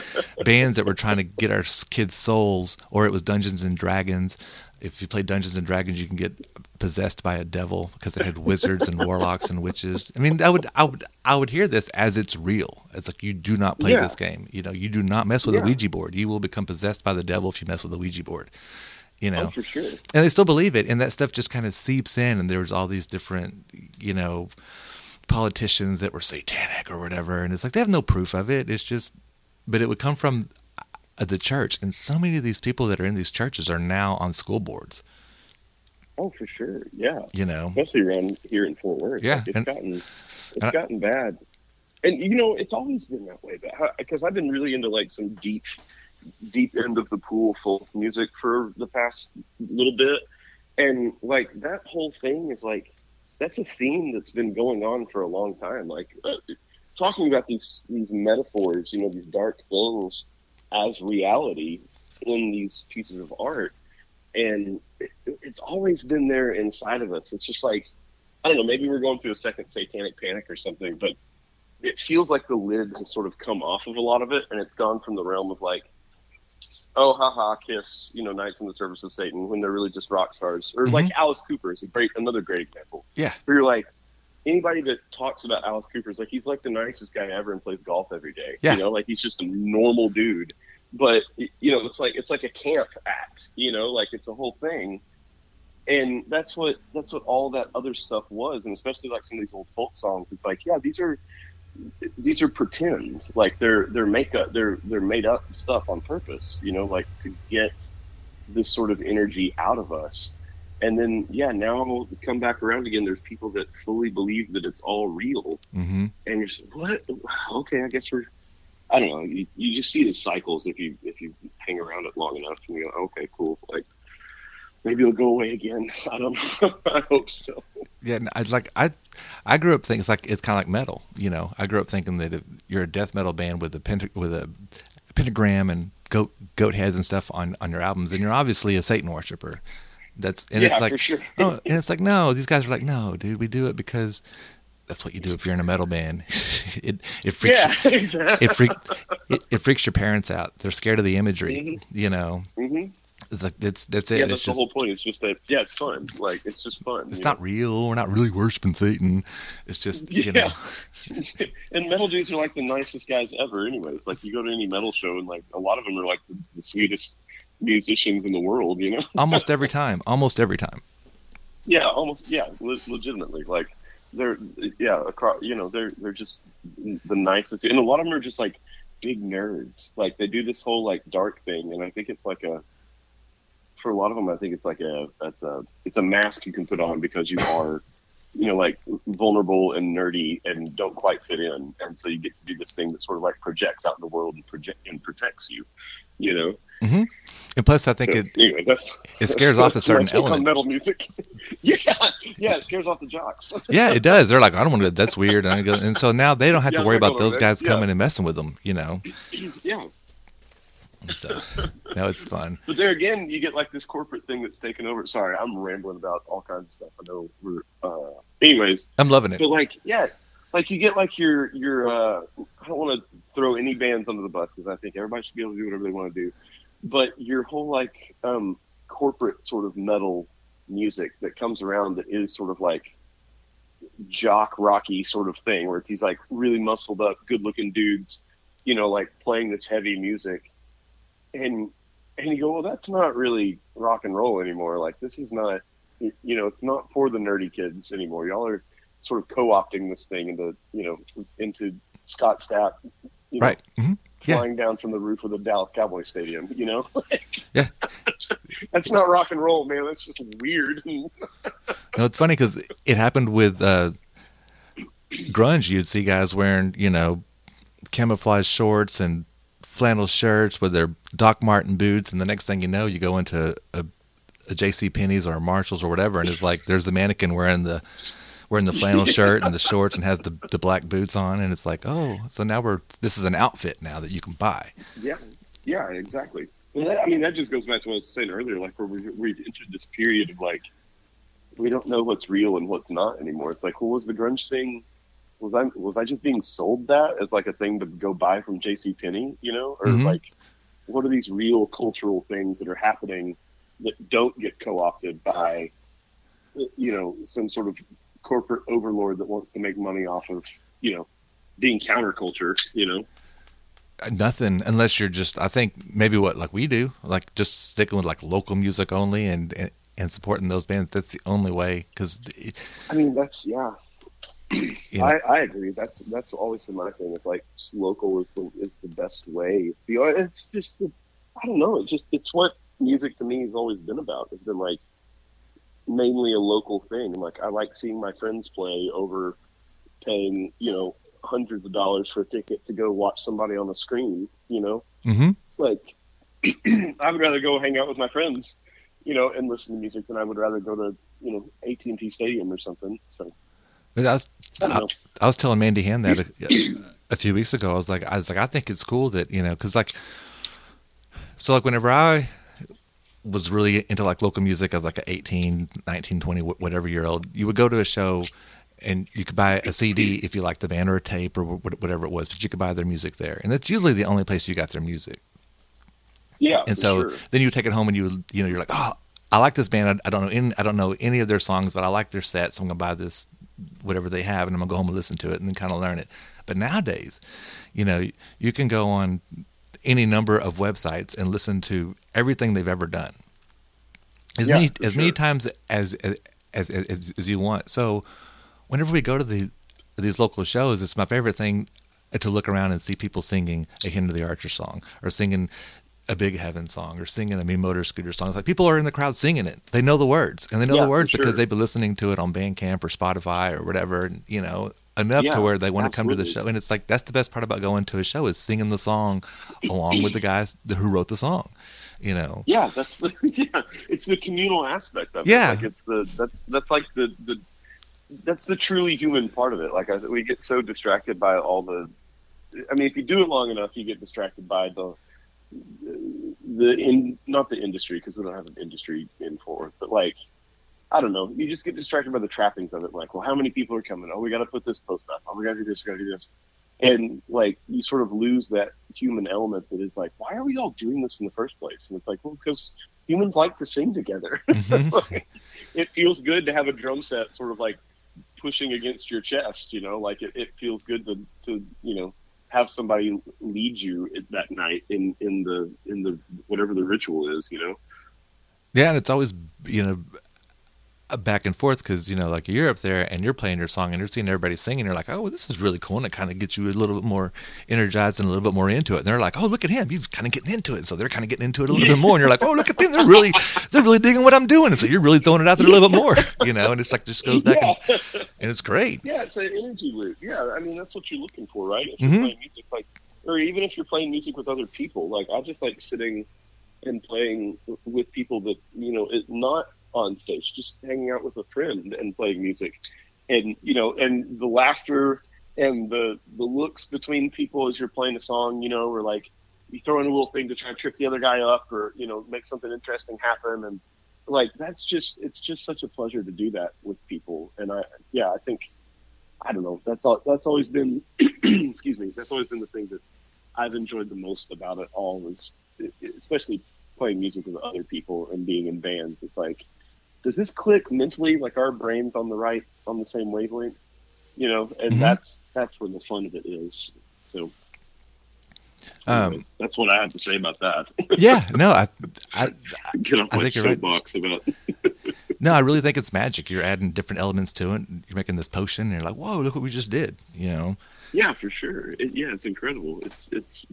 bands that were trying to get our kids' souls, or it was Dungeons and Dragons. If you play Dungeons and Dragons, you can get possessed by a devil because it had wizards and warlocks and witches. I mean, I would, I would, I would hear this as it's real. It's like you do not play Yeah. this game. You know, you do not mess with a Ouija board. You will become possessed by the devil if you mess with a Ouija board. You know, Oh, for sure. and they still believe it, and that stuff just kind of seeps in. And there was all these different, you know, politicians that were satanic or whatever, and it's like they have no proof of it. It's just, but it would come from uh, the church, and so many of these people that are in these churches are now on school boards. Oh, for sure. Yeah. You know, especially around here in Fort Worth. Yeah, Like, it's and- gotten it's I- gotten bad, and you know it's always been that way. But because I've been really into like some deep, deep end of the pool folk music for the past little bit, and like that whole thing is like that's a theme that's been going on for a long time. Like uh, talking about these these metaphors, you know, these dark things as reality in these pieces of art and it, it's always been there inside of us. It's just like I don't know, maybe we're going through a second satanic panic or something, but it feels like the lid has sort of come off of a lot of it, and it's gone from the realm of like, oh, haha, kiss, you know, knights in the service of Satan, when they're really just rock stars, or like mm-hmm. Alice Cooper is a great, another great example. Yeah. where you're like. Anybody that talks about Alice Cooper is like he's like the nicest guy ever and plays golf every day. Yeah. You know, like he's just a normal dude. But you know it's like it's like a camp act you know like it's a whole thing. And that's what that's what all that other stuff was. And especially like some of these old folk songs it's like yeah these are these are pretend. Like they're they're makeup they're they're made up stuff on purpose you know like to get this sort of energy out of us and then yeah now come back around again there's people that fully believe that it's all real. Hmm and you're just what? Okay i guess we're i don't know you, you just see the cycles if you if you hang around it long enough and you go okay cool like maybe it'll go away again. I don't know. I hope so. Yeah, and I like I, I grew up thinking it's like it's kind of like metal. You know, I grew up thinking that if you're a death metal band with a penta, with a pentagram and goat goat heads and stuff on on your albums, then you're obviously a Satan worshiper. That's and it's like sure. oh, and it's like no, these guys are like no, dude, we do it because that's what you do if you're in a metal band. it it freaks yeah you, exactly it freak it, it freaks your parents out. They're scared of the imagery. You know, hmm it's like that's that's it. yeah it's that's the just whole point it's just that yeah it's fun like it's just fun it's not real. We're not really worshiping Satan. It's just you know. Yeah. and metal dudes are like the nicest guys ever anyways like you go to any metal show and like a lot of them are like the, the sweetest musicians in the world you know almost every time almost every time Yeah, almost. Yeah, le- legitimately. Like they're yeah, across, you know, they're they're just the nicest, and a lot of them are just like big nerds. Like they do this whole like dark thing, and I think it's like a for a lot of them, I think it's like a that's a it's a mask you can put on because you are you know like vulnerable and nerdy and don't quite fit in, and so you get to do this thing that sort of like projects out in the world and project and protects you. You know, and plus i think so, it it scares off a certain element. metal music. yeah, yeah, it scares off the jocks. yeah it does they're like i don't want to that's weird and, go, and so now they don't have Yeah, to worry about those guys. Yeah. coming and messing with them you know yeah. so no it's fun But there again, you get like this corporate thing that's taken over. Sorry, I'm rambling about all kinds of stuff. I know we're. Uh, anyways, i'm loving it but like, yeah, like you get like your your. Uh, I don't want to throw any bands under the bus because I think everybody should be able to do whatever they want to do. But your whole like um, corporate sort of metal music that comes around that is sort of like jock rocky sort of thing where it's these like really muscled up, good looking dudes, you know, like playing this heavy music, and and you go, well, that's not really rock and roll anymore. Like this is not, you know, it's not for the nerdy kids anymore. Y'all are sort of co-opting this thing into, you know, into Scott Stapp, you know, right hmm Yeah. flying down from the roof of the Dallas Cowboy Stadium. You know, Yeah. that's not rock and roll, man. That's just weird. no it's funny because it happened with uh grunge you'd see guys wearing you know camouflage shorts and flannel shirts with their doc martin boots and the next thing you know you go into a, a jc penney's or a marshalls or whatever and it's like there's the mannequin wearing the wearing the flannel shirt and the shorts and has the, the black boots on and it's like oh so now we're this is an outfit now that you can buy yeah, Yeah, exactly. And that, I mean, that just goes back to what I was saying earlier, like where we, we've entered this period of like, we don't know what's real and what's not anymore. It's like, what was the grunge thing? Was I was I just being sold that as like a thing to go buy from J.C. Penney, you know, or Mhm. like, what are these real cultural things that are happening that don't get co-opted by, you know, some sort of corporate overlord that wants to make money off of, you know, being counterculture, you know? Uh, nothing unless you're just i think maybe what like we do like just sticking with like local music only and and, and supporting those bands that's the only way because I mean, that's yeah. you know, I, I agree. That's that's always been my thing. It's like local is the is the best way. The it's just the, I don't know. It's just it's what music to me has always been about. It's been like mainly a local thing. Like I like seeing my friends play over paying you know hundreds of dollars for a ticket to go watch somebody on the screen. You know, mhm. like I would rather go hang out with my friends, you know, and listen to music than I would rather go to you know AT and T Stadium or something. So I was, I I. I was telling Mandy Hand that a, a few weeks ago. I was like, I was like, I think it's cool that you know, because like, so like whenever I was really into like local music as like a 18, 19, 20, whatever year old, you would go to a show and you could buy a CD if you liked the band or a tape or whatever it was, but you could buy their music there, and that's usually the only place you got their music. yeah, And so sure. then you take it home and you you know you're like, oh, I like this band. I, I don't know any, I don't know any of their songs, but I like their set. So I'm gonna buy this whatever they have, and I'm gonna go home and listen to it and then kind of learn it. But nowadays, you know, you can go on any number of websites and listen to everything they've ever done as Yeah, many as many times as as, as as as you want. So whenever we go to the these local shows, it's my favorite thing to look around and see people singing a Hymn to the Archer song or singing a Big Heaven song or singing a Me Motor Scooter song. It's like people are in the crowd singing it. They know the words and they know Yeah, the words for because they've been listening to it on Bandcamp or Spotify or whatever, and, you know, enough Yeah, to where they want to come to the show. And it's like that's the best part about going to a show is singing the song along with the guys who wrote the song. You know, Yeah, that's the yeah. It's the communal aspect of Yeah. it. Like it's the that's that's like the the that's the truly human part of it. Like I, we get so distracted by all the. I mean, if you do it long enough, you get distracted by the the in not the industry because we don't have an industry in Fort Worth, but like I don't know, you just get distracted by the trappings of it. Like, well, how many people are coming? Oh, we got to put this post up. Oh, we got to do this. We got to do this. And like you sort of lose that human element that is like, why are we all doing this in the first place? And it's like, well, because humans like to sing together. Mm-hmm. Like, it feels good to have a drum set sort of like pushing against your chest. You know, like it, it feels good to to you know have somebody lead you that night in in the in the whatever the ritual is. You know. Yeah, and it's always you know back and forth because you know like you're up there and you're playing your song and you're seeing everybody singing. You're like, oh, this is really cool, and it kind of gets you a little bit more energized and a little bit more into it. And they're like, oh, look at him, he's kind of getting into it. So they're kind of getting into it a little bit more. And you're like, oh, look at them, they're really they're really digging what I'm doing. And so you're really throwing it out there a little bit more, you know. And it's like just goes back Yeah. and, and it's great. Yeah, it's an energy loop. Yeah, I mean that's what you're looking for, right? If you're mm-hmm. playing music, like, or even if you're playing music with other people, like I just like sitting and playing with people that you know is not on stage, just hanging out with a friend and playing music, and you know, and the laughter and the the looks between people as you're playing a song, you know, or like you throw in a little thing to try to trip the other guy up, or you know, make something interesting happen, and like that's just it's just such a pleasure to do that with people, and I yeah, I think I don't know. That's all. That's always been, excuse me. That's always been the thing that I've enjoyed the most about it all is, especially playing music with other people and being in bands. It's like, does this click mentally? Like our brains on the right, on the same wavelength, you know? And Mhm. that's that's where the fun of it is. So, Um, that's what I have to say about that. Yeah, no, I, I Get off I my think you're right. soapbox about. no, I really think it's magic. You're adding different elements to it. You're making this potion, and you're like, whoa, look what we just did. You know. Yeah, for sure. It, yeah, it's incredible. It's it's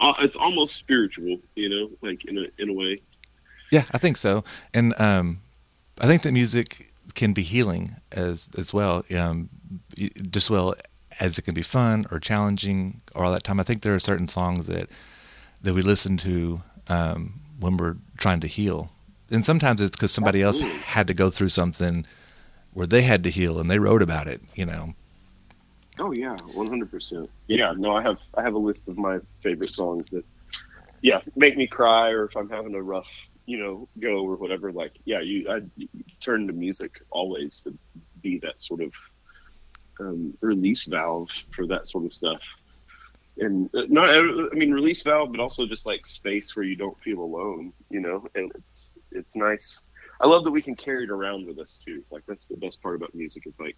uh, it's almost spiritual, you know, like in a in a way. Yeah, I think so, and um, I think that music can be healing as as well, um, just well as it can be fun or challenging or all that time. I think there are certain songs that that we listen to um, when we're trying to heal, and sometimes it's because somebody else had to go through something where they had to heal and they wrote about it. You know. Oh yeah, one hundred percent. Yeah, no, I have I have a list of my favorite songs that yeah, make me cry, or if I'm having a rough, you know, go or whatever. Like, yeah, you I turn to music always to be that sort of um, release valve for that sort of stuff. And uh, not, I mean, release valve, but also just like space where you don't feel alone, you know. And it's it's nice. I love that we can carry it around with us too. Like that's the best part about music. Is like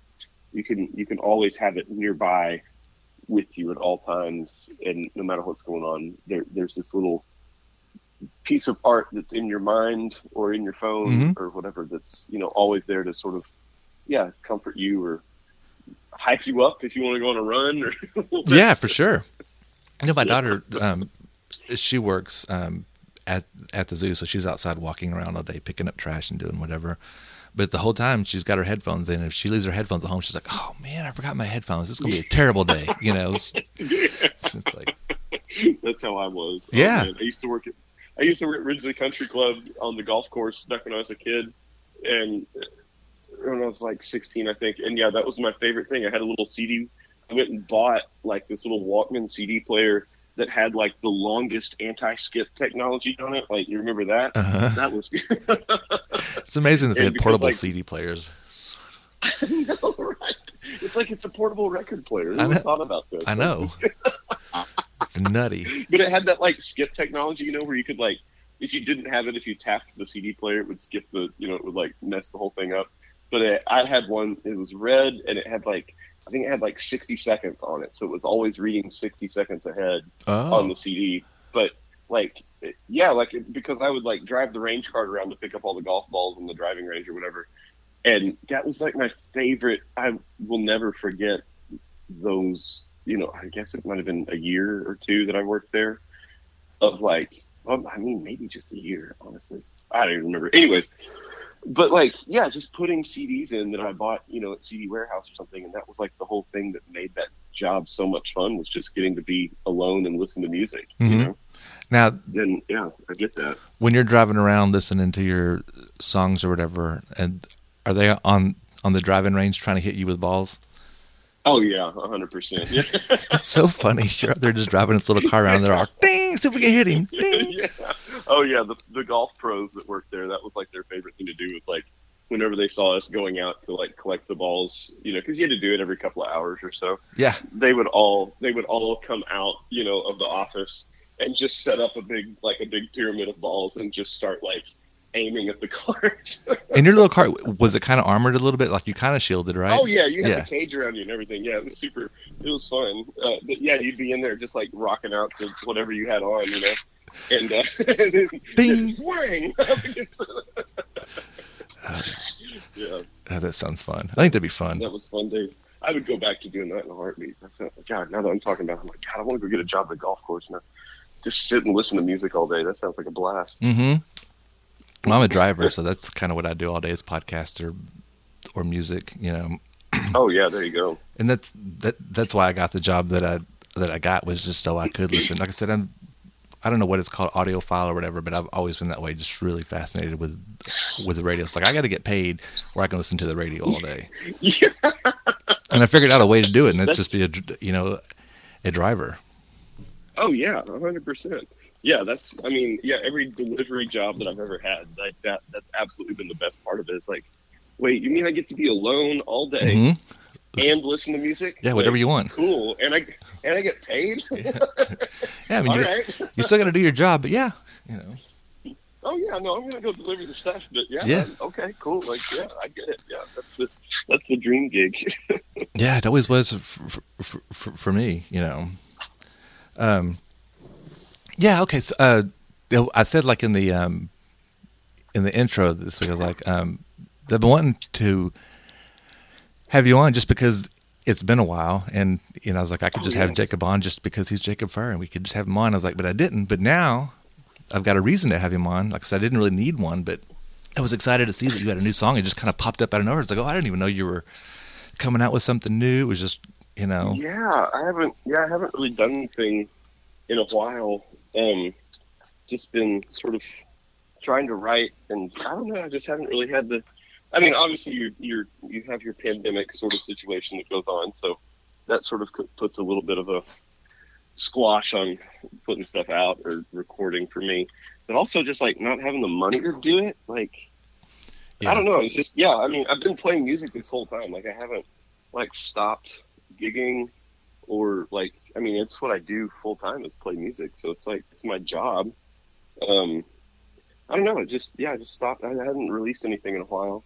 you can you can always have it nearby with you at all times, and no matter what's going on, there there's this little piece of art that's in your mind or in your phone Mhm. or whatever that's you know always there to sort of yeah comfort you or hype you up if you want to go on a run or yeah, for sure. You know, my daughter, um, she works um, at at the zoo, so she's outside walking around all day, picking up trash and doing whatever. But the whole time she's got her headphones in. And if she leaves her headphones at home, she's like, "Oh man, I forgot my headphones. This is gonna be a terrible day." You know, it's like, That's how I was. Yeah. man. I used to work at I used to work at Ridglea Country Club on the golf course back when I was a kid, and when I was like 16, I think. And yeah, that was my favorite thing. I had a little CD. I went and bought like this little Walkman CD player that had like the longest anti-skip technology on it. Like you remember that? Uh-huh. That was it's amazing that they And had because, portable like- CD players. no, right. It's like it's a portable record player. Who I would have know. thought about this? I know. Nutty. but it had that like skip technology, you know, where you could like, if you didn't have it, if you tapped the CD player, it would skip the, you know, it would like mess the whole thing up. But it, I had one. It was red, and it had like, I think it had like 60 seconds on it, so it was always reading 60 seconds ahead Oh. on the CD. But like, it- yeah, like it- because I would like drive the range cart around to pick up all the golf balls in the driving range or whatever, and that was like my favorite. I will never forget those. You know, I guess it might have been a year or two that I worked there. Of like, well, I mean, maybe just a year, honestly. I don't even remember. Anyways, but like, yeah, just putting CDs in that I bought, you know, at CD Warehouse or something, and that was like the whole thing that made that job so much fun was just getting to be alone and listen to music. You Mhm. know, Now, then yeah, I get that. when you're driving around listening to your songs or whatever, and are they on on the driving range trying to hit you with balls? Oh yeah, hundred percent. Yeah. It's so funny. You're out there just driving this little car around. They're all ding, see if we can hit him. Ding. yeah. Oh yeah, the the golf pros that worked there, that was like their favorite thing to do was like whenever they saw us going out to like collect the balls, you know, because you had to do it every couple of hours or so. Yeah. They would all they would all come out, you know, of the office and just set up a big like a big pyramid of balls and just start like aiming at the cars. And your little car was it kind of armored a little bit, like you kind of shielded, right? Oh yeah, you had Yeah. the cage around you and everything. Yeah, it was super. It was fun. Uh, but yeah, you'd be in there just like rocking out to whatever you had on, you know, and uh, Bing. whang. yeah, Oh, that sounds fun. I think that'd be fun. that was fun days. I would go back to doing that in a heartbeat. That's not, God, now that I'm talking about, it, I'm like, God, I want to go get a job at a golf course now. Just sit and listen to music all day. That sounds like a blast. Mm-hmm. Well, I'm a driver, so that's kind of what I do all day is podcast or or music, you know. Oh yeah, there you go. And that's that that's why I got the job that I that I got was just so I could listen. Like I said, I'm I don't know what it's called, audiophile or whatever, but I've always been that way, just really fascinated with with the radio. It's like I got to get paid where I can listen to the radio all day. Yeah. And I figured out a way to do it, and that's, That's- just be a you know a driver. Oh yeah, a hundred percent. Yeah, that's. I mean, yeah, every delivery job that I've ever had, like that, that's absolutely been the best part of it. It's like, wait, you mean I get to be alone all day Mhm. and listen to music? Yeah, whatever Like, you want. Cool, and I and I get paid. Yeah, I mean, you, right. you still got to do your job, but yeah, you know. oh yeah, no, I'm gonna go deliver the stuff. But yeah, Yeah. okay, cool. Like, yeah, I get it. Yeah, that's the that's the dream gig. Yeah, it always was for, for, for, for me, you know. Um, yeah, okay. So, uh, I said like in the um, in the intro this week, I was like, um, they've been wanting to have you on just because it's been a while, and you know, I was like, I could just have. Jacob on just because he's Jacob Furr, and we could just have him on. I was like, but I didn't. But now I've got a reason to have him on. Like I said, I didn't really need one, but I was excited to see that you had a new song. It just kind of popped up out of nowhere. It's like, oh, I didn't even know you were coming out with something new. It was just, you know, Yeah, I haven't. Yeah, I haven't really done anything in a while. Um, just been sort of trying to write, and I don't know. I just haven't really had the. I mean, obviously, you you're you have your pandemic sort of situation that goes on, so that sort of puts a little bit of a squash on putting stuff out or recording for me, but also just like not having the money to do it. Like, Yeah. I don't know. It's just yeah. I mean, I've been playing music this whole time. Like, I haven't like stopped gigging or like. I mean, it's what I do full time is play music. So it's like it's my job. Um, I don't know. Just yeah, I just stopped. I hadn't released anything in a while.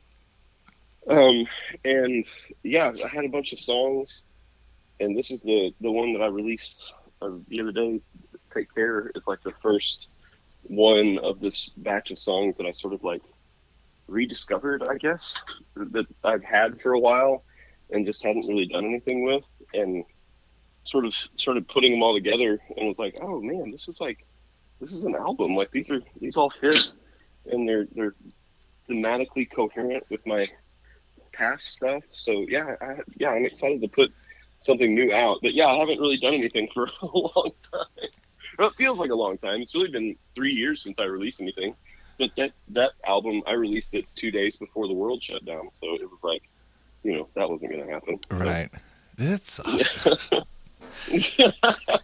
Um, and yeah, I had a bunch of songs, and this is the the one that I released uh, the other day. Take care. It's like the first one of this batch of songs that I sort of like rediscovered, I guess, that I've had for a while and just hadn't really done anything with, and sort of started putting them all together and was like, oh man, this is like this is an album. Like these are these all fit and they're they're thematically coherent with my past stuff. So yeah, I, yeah, I'm excited to put something new out. But yeah, I haven't really done anything for a long time. Well, it feels like a long time. It's really been three years since I released anything. But that that album, I released it two days before the world shut down. So it was like, you know, that wasn't going to happen. So- Right. That's awesome.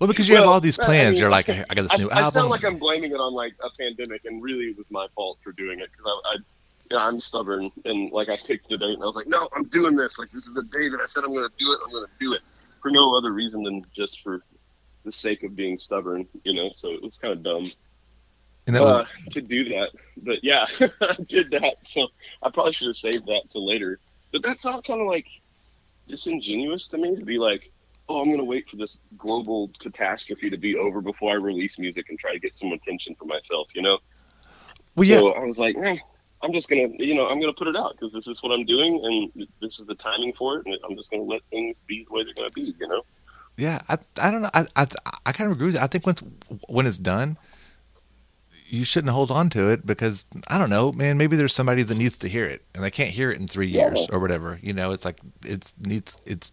Well, because you have all these I plans. mean, You're like, I got this new I, I album. sound like I'm blaming it on like a pandemic, and really it was my fault for doing it because I, I, you know, I'm stubborn and like I picked the date and I was like, no, I'm doing this. Like this is the day that I said I'm going to do it. I'm going to do it for no other reason than just for the sake of being stubborn, you know. So it was kind of dumb and that was, uh, to do that. But yeah, I did that. So I probably should have saved that to later. But that felt kind of like disingenuous to me to be like, oh, I'm going to wait for this global catastrophe to be over before I release music and try to get some attention for myself, you know? well, yeah. So I was like, eh, I'm just going to, you know, I'm going to put it out because this is what I'm doing and this is the timing for it. And I'm just going to let things be the way they're going to be, you know? Yeah, I I don't know. I I, I kind of agree with you. I think when when it's done, you shouldn't hold on to it because I don't know, man. Maybe there's somebody that needs to hear it and they can't hear it in three years Yeah. or whatever. You know, it's like it's needs it's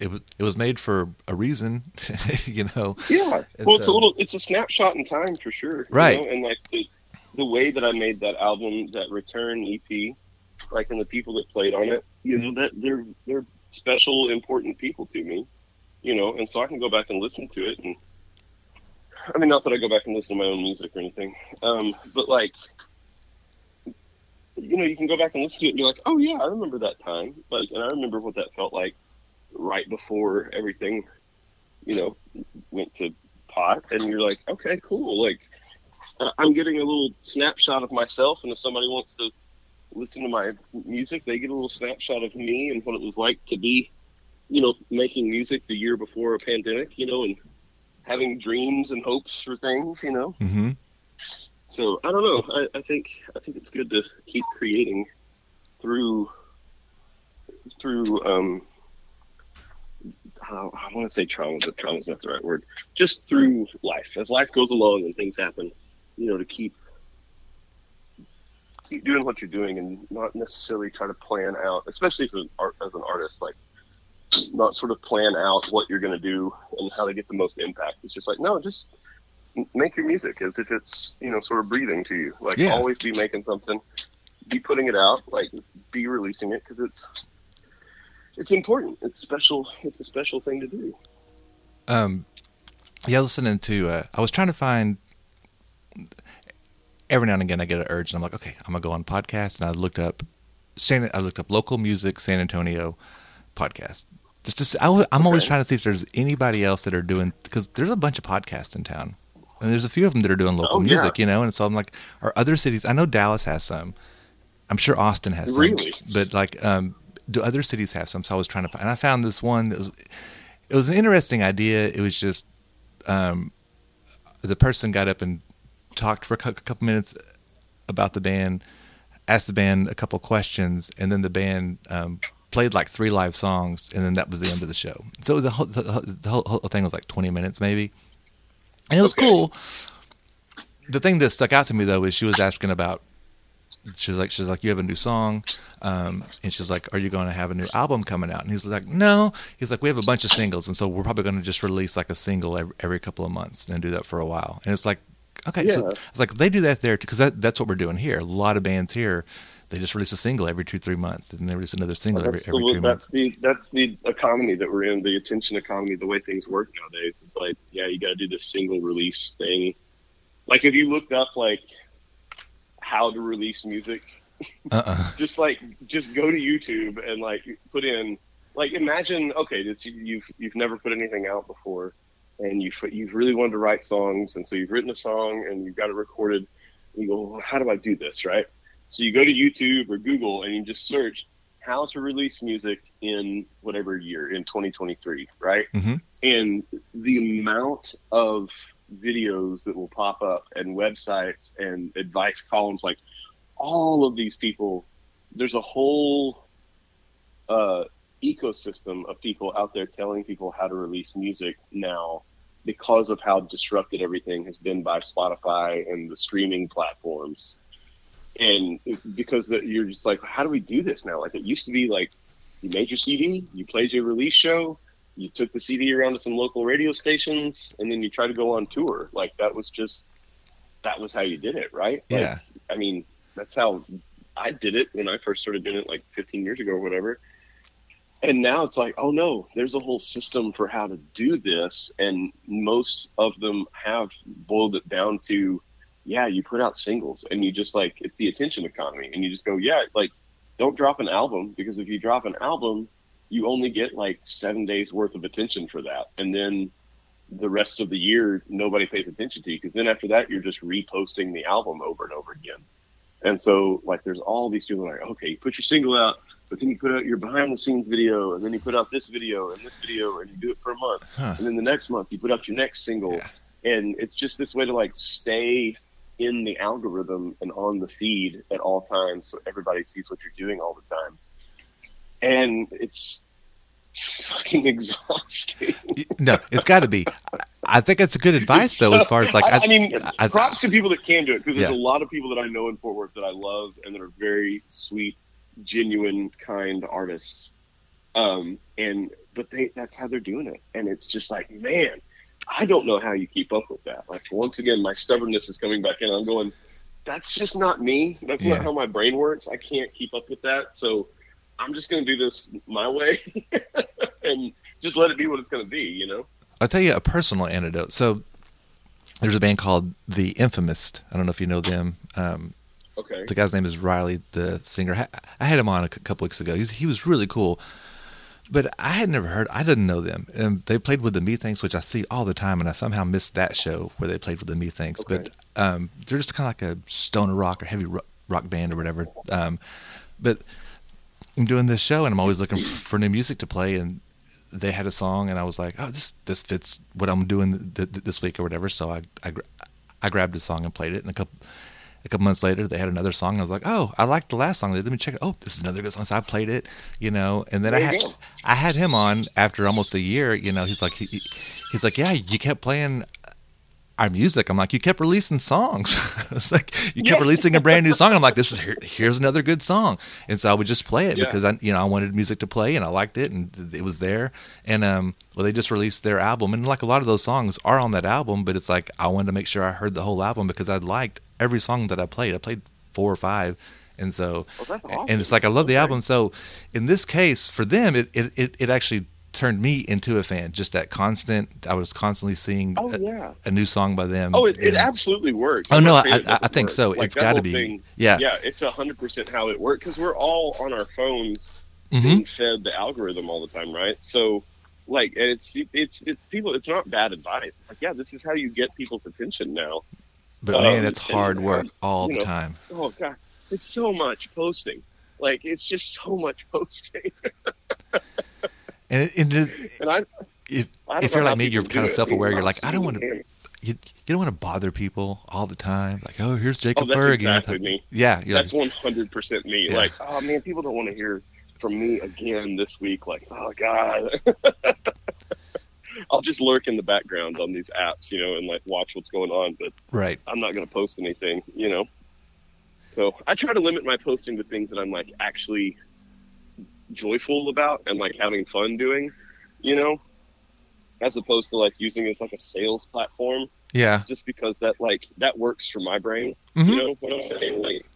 it was it was made for a reason. you know. Yeah. And well, it's a little, it's a snapshot in time for sure. you Right. know? And like the, the way that I made that album, that Return EP, like, and the people that played on it, you know, that they're they're special, important people to me, you know, and so I can go back and listen to it. And I mean, not that I go back and listen to my own music or anything, um, but like. You know, you can go back and listen to it and be like, "Oh yeah, I remember that time." Like, and I remember what that felt like right before everything, you know, went to pot and you're like okay cool like i'm getting a little snapshot of myself and if somebody wants to listen to my music they get a little snapshot of me and what it was like to be you know making music the year before a pandemic you know and having dreams and hopes for things you know? Hmm so i don't know. I, I think i think it's good to keep creating through through um I I want to say trauma, but trauma's not the right word. Just through life, as life goes along and things happen, you know, to keep keep doing what you're doing and not necessarily try to plan out, especially as an art, as an artist, like not sort of plan out what you're going to do and how to get the most impact. It's just like no, just make your music as if it's you know sort of breathing to you. Like Yeah. always be making something, be putting it out, like be releasing it because it's it's important. It's special. It's a special thing to do. Um, yeah, listening to. Uh, I was trying to find. Every now and again, I get an urge, and I'm like, okay, I'm gonna go on podcast, and I looked up, San, I looked up local music San Antonio podcast. Just to, see, I, am always trying to see if there's anybody else that are doing because there's a bunch of podcasts in town, and there's a few of them that are doing local Oh, yeah. music, you know. And so I'm like, are other cities? I know Dallas has some. I'm sure Austin has some, Really? but like, um, do other cities have some? So I was trying to find, and I found this one. That was, it was an interesting idea. It was just um, the person got up and talked for a couple minutes about the band, asked the band a couple questions, and then the band um, played like three live songs, and then that was the end of the show. So the whole, the, the whole, whole thing was like 20 minutes maybe, and it was Okay. cool. The thing that stuck out to me though is she was asking about. She's like, she's like, you have a new song, um, and she's like, are you going to have a new album coming out? And he's like, no. He's like, we have a bunch of singles, and so we're probably going to just release like a single every, every couple of months and do that for a while. And it's like, okay, so Yeah. it's like they do that there because that, that's what we're doing here. A lot of bands here, they just release a single every two three months, and then they release another single every, that's, every the, two that's months. the that's the economy that we're in, the attention economy, the way things work nowadays. It's like, yeah, you got to do this single release thing. Like if you looked up like how to release music, Uh-uh. just like just go to YouTube and like put in like imagine okay, this, you've you've never put anything out before, and you you've really wanted to write songs, and so you've written a song and you've got it recorded. And you go, well, how do I do this, right? So you go to YouTube or Google and you just search how to release music in whatever year in 2023, right? Mhm. And the amount of videos that will pop up and websites and advice columns, like all of these people, there's a whole uh, ecosystem of people out there telling people how to release music now because of how disrupted everything has been by Spotify and the streaming platforms. And because you're just like, how do we do this now? Like it used to be like you made your CD, you played your release show, you took the CD around to some local radio stations, and then you try to go on tour. Like that was just that was how you did it, right? Like, Yeah. I mean, that's how I did it when I first started doing it like 15 years ago or whatever. And now it's like, oh no, there's a whole system for how to do this. And most of them have boiled it down to, yeah, you put out singles and you just like, it's the attention economy. And you just go, yeah, like, don't drop an album because if you drop an album, you only get like seven days worth of attention for that. And then the rest of the year, nobody pays attention to you because then after that, you're just reposting the album over and over again. And so, like, there's all these people like, okay, you put your single out, but then you put out your behind the scenes video, and then you put out this video and this video, and you do it for a month. Huh. And then the next month, you put out your next single. And it's just this way to, like, stay in the algorithm and on the feed at all times so everybody sees what you're doing all the time. And it's fucking exhausting. No, it's got to be. I think it's a good advice though, as far as like I, I mean, I- props to people that can do it because there's Yeah. a lot of people that I know in Fort Worth that I love and that are very sweet, genuine, kind artists. Um, and but they that's how they're doing it, and it's just like, man, I don't know how you keep up with that. Like once again, my stubbornness is coming back in. I'm going, that's just not me. That's Yeah. not how my brain works. I can't keep up with that. So I'm just going to do this my way and just let it be what it's going to be. You know. I'll tell you a personal anecdote. So there's a band called The Infamous. I don't know if you know them. Um, Okay. the guy's name is Riley, the singer. I had him on a couple weeks ago. He's, he was really cool, but I had never heard. I didn't know them. And they played with the Me Methinks, which I see all the time, and I somehow missed that show where they played with the Me Methinks. But um, they're just kind of like a stoner rock or heavy rock band or whatever. Um, but I'm doing this show, and I'm always looking for new music to play, and they had a song, and I was like, "Oh, this this fits what I'm doing th- th- this week or whatever." So I I, I grabbed a song and played it, and a couple a couple months later they had another song, and I was like, "Oh, I liked the last song." They let me check it. Oh, this is another good song. So I played it, you know, and then I There had. I had him on after almost a year. You know, he's like he- he's like, "Yeah, you kept playing." Our music. I'm like, you kept releasing songs. it's like you kept Yeah. releasing a brand new song. I'm like, this is here, here's another good song, and so I would just play it Yeah. because I, you know, I wanted music to play and I liked it and it was there. And um, well, they just released their album, and like a lot of those songs are on that album, but it's like I wanted to make sure I heard the whole album because I liked every song that I played. I played four or five, and so Oh, that's and it's like I love the album. So in this case, for them, it it, it, it actually turned me into a fan. Just that constant, I was constantly seeing Oh, a, yeah. a new song by them. Oh, it, it absolutely works. Oh, no, saying I- I think work. so. Like, It's that gotta be. thing- Yeah. yeah, it's a hundred percent how it works because we're all on our phones Mhm. being fed the algorithm all the time, right? So, like, it's it's it's people. It's not bad advice. It's like, yeah, this is how you get people's attention now. But man, Um, it's hard work all the know, time. Oh god, it's so much posting. Like, it's just so much posting. And, it, and it, and I, if I if you're like me, you're kind of self-aware. You're like, I don't want to. You, you don't want to bother people all the time. Like, oh, here's Jacob Oh, that's exactly me. Yeah, you're That's like, one hundred percent me. Yeah. Like, oh man, people don't want to hear from me again this week. Like, oh god. I'll just lurk in the background on these apps, you know, and like watch what's going on, but right. I'm not going to post anything, you know. So I try to limit my posting to things that I'm like actually joyful about and like having fun doing, you know, as opposed to like using it as like a sales platform Yeah. just because that like that works for my brain. Mhm. You know what I'm saying? Like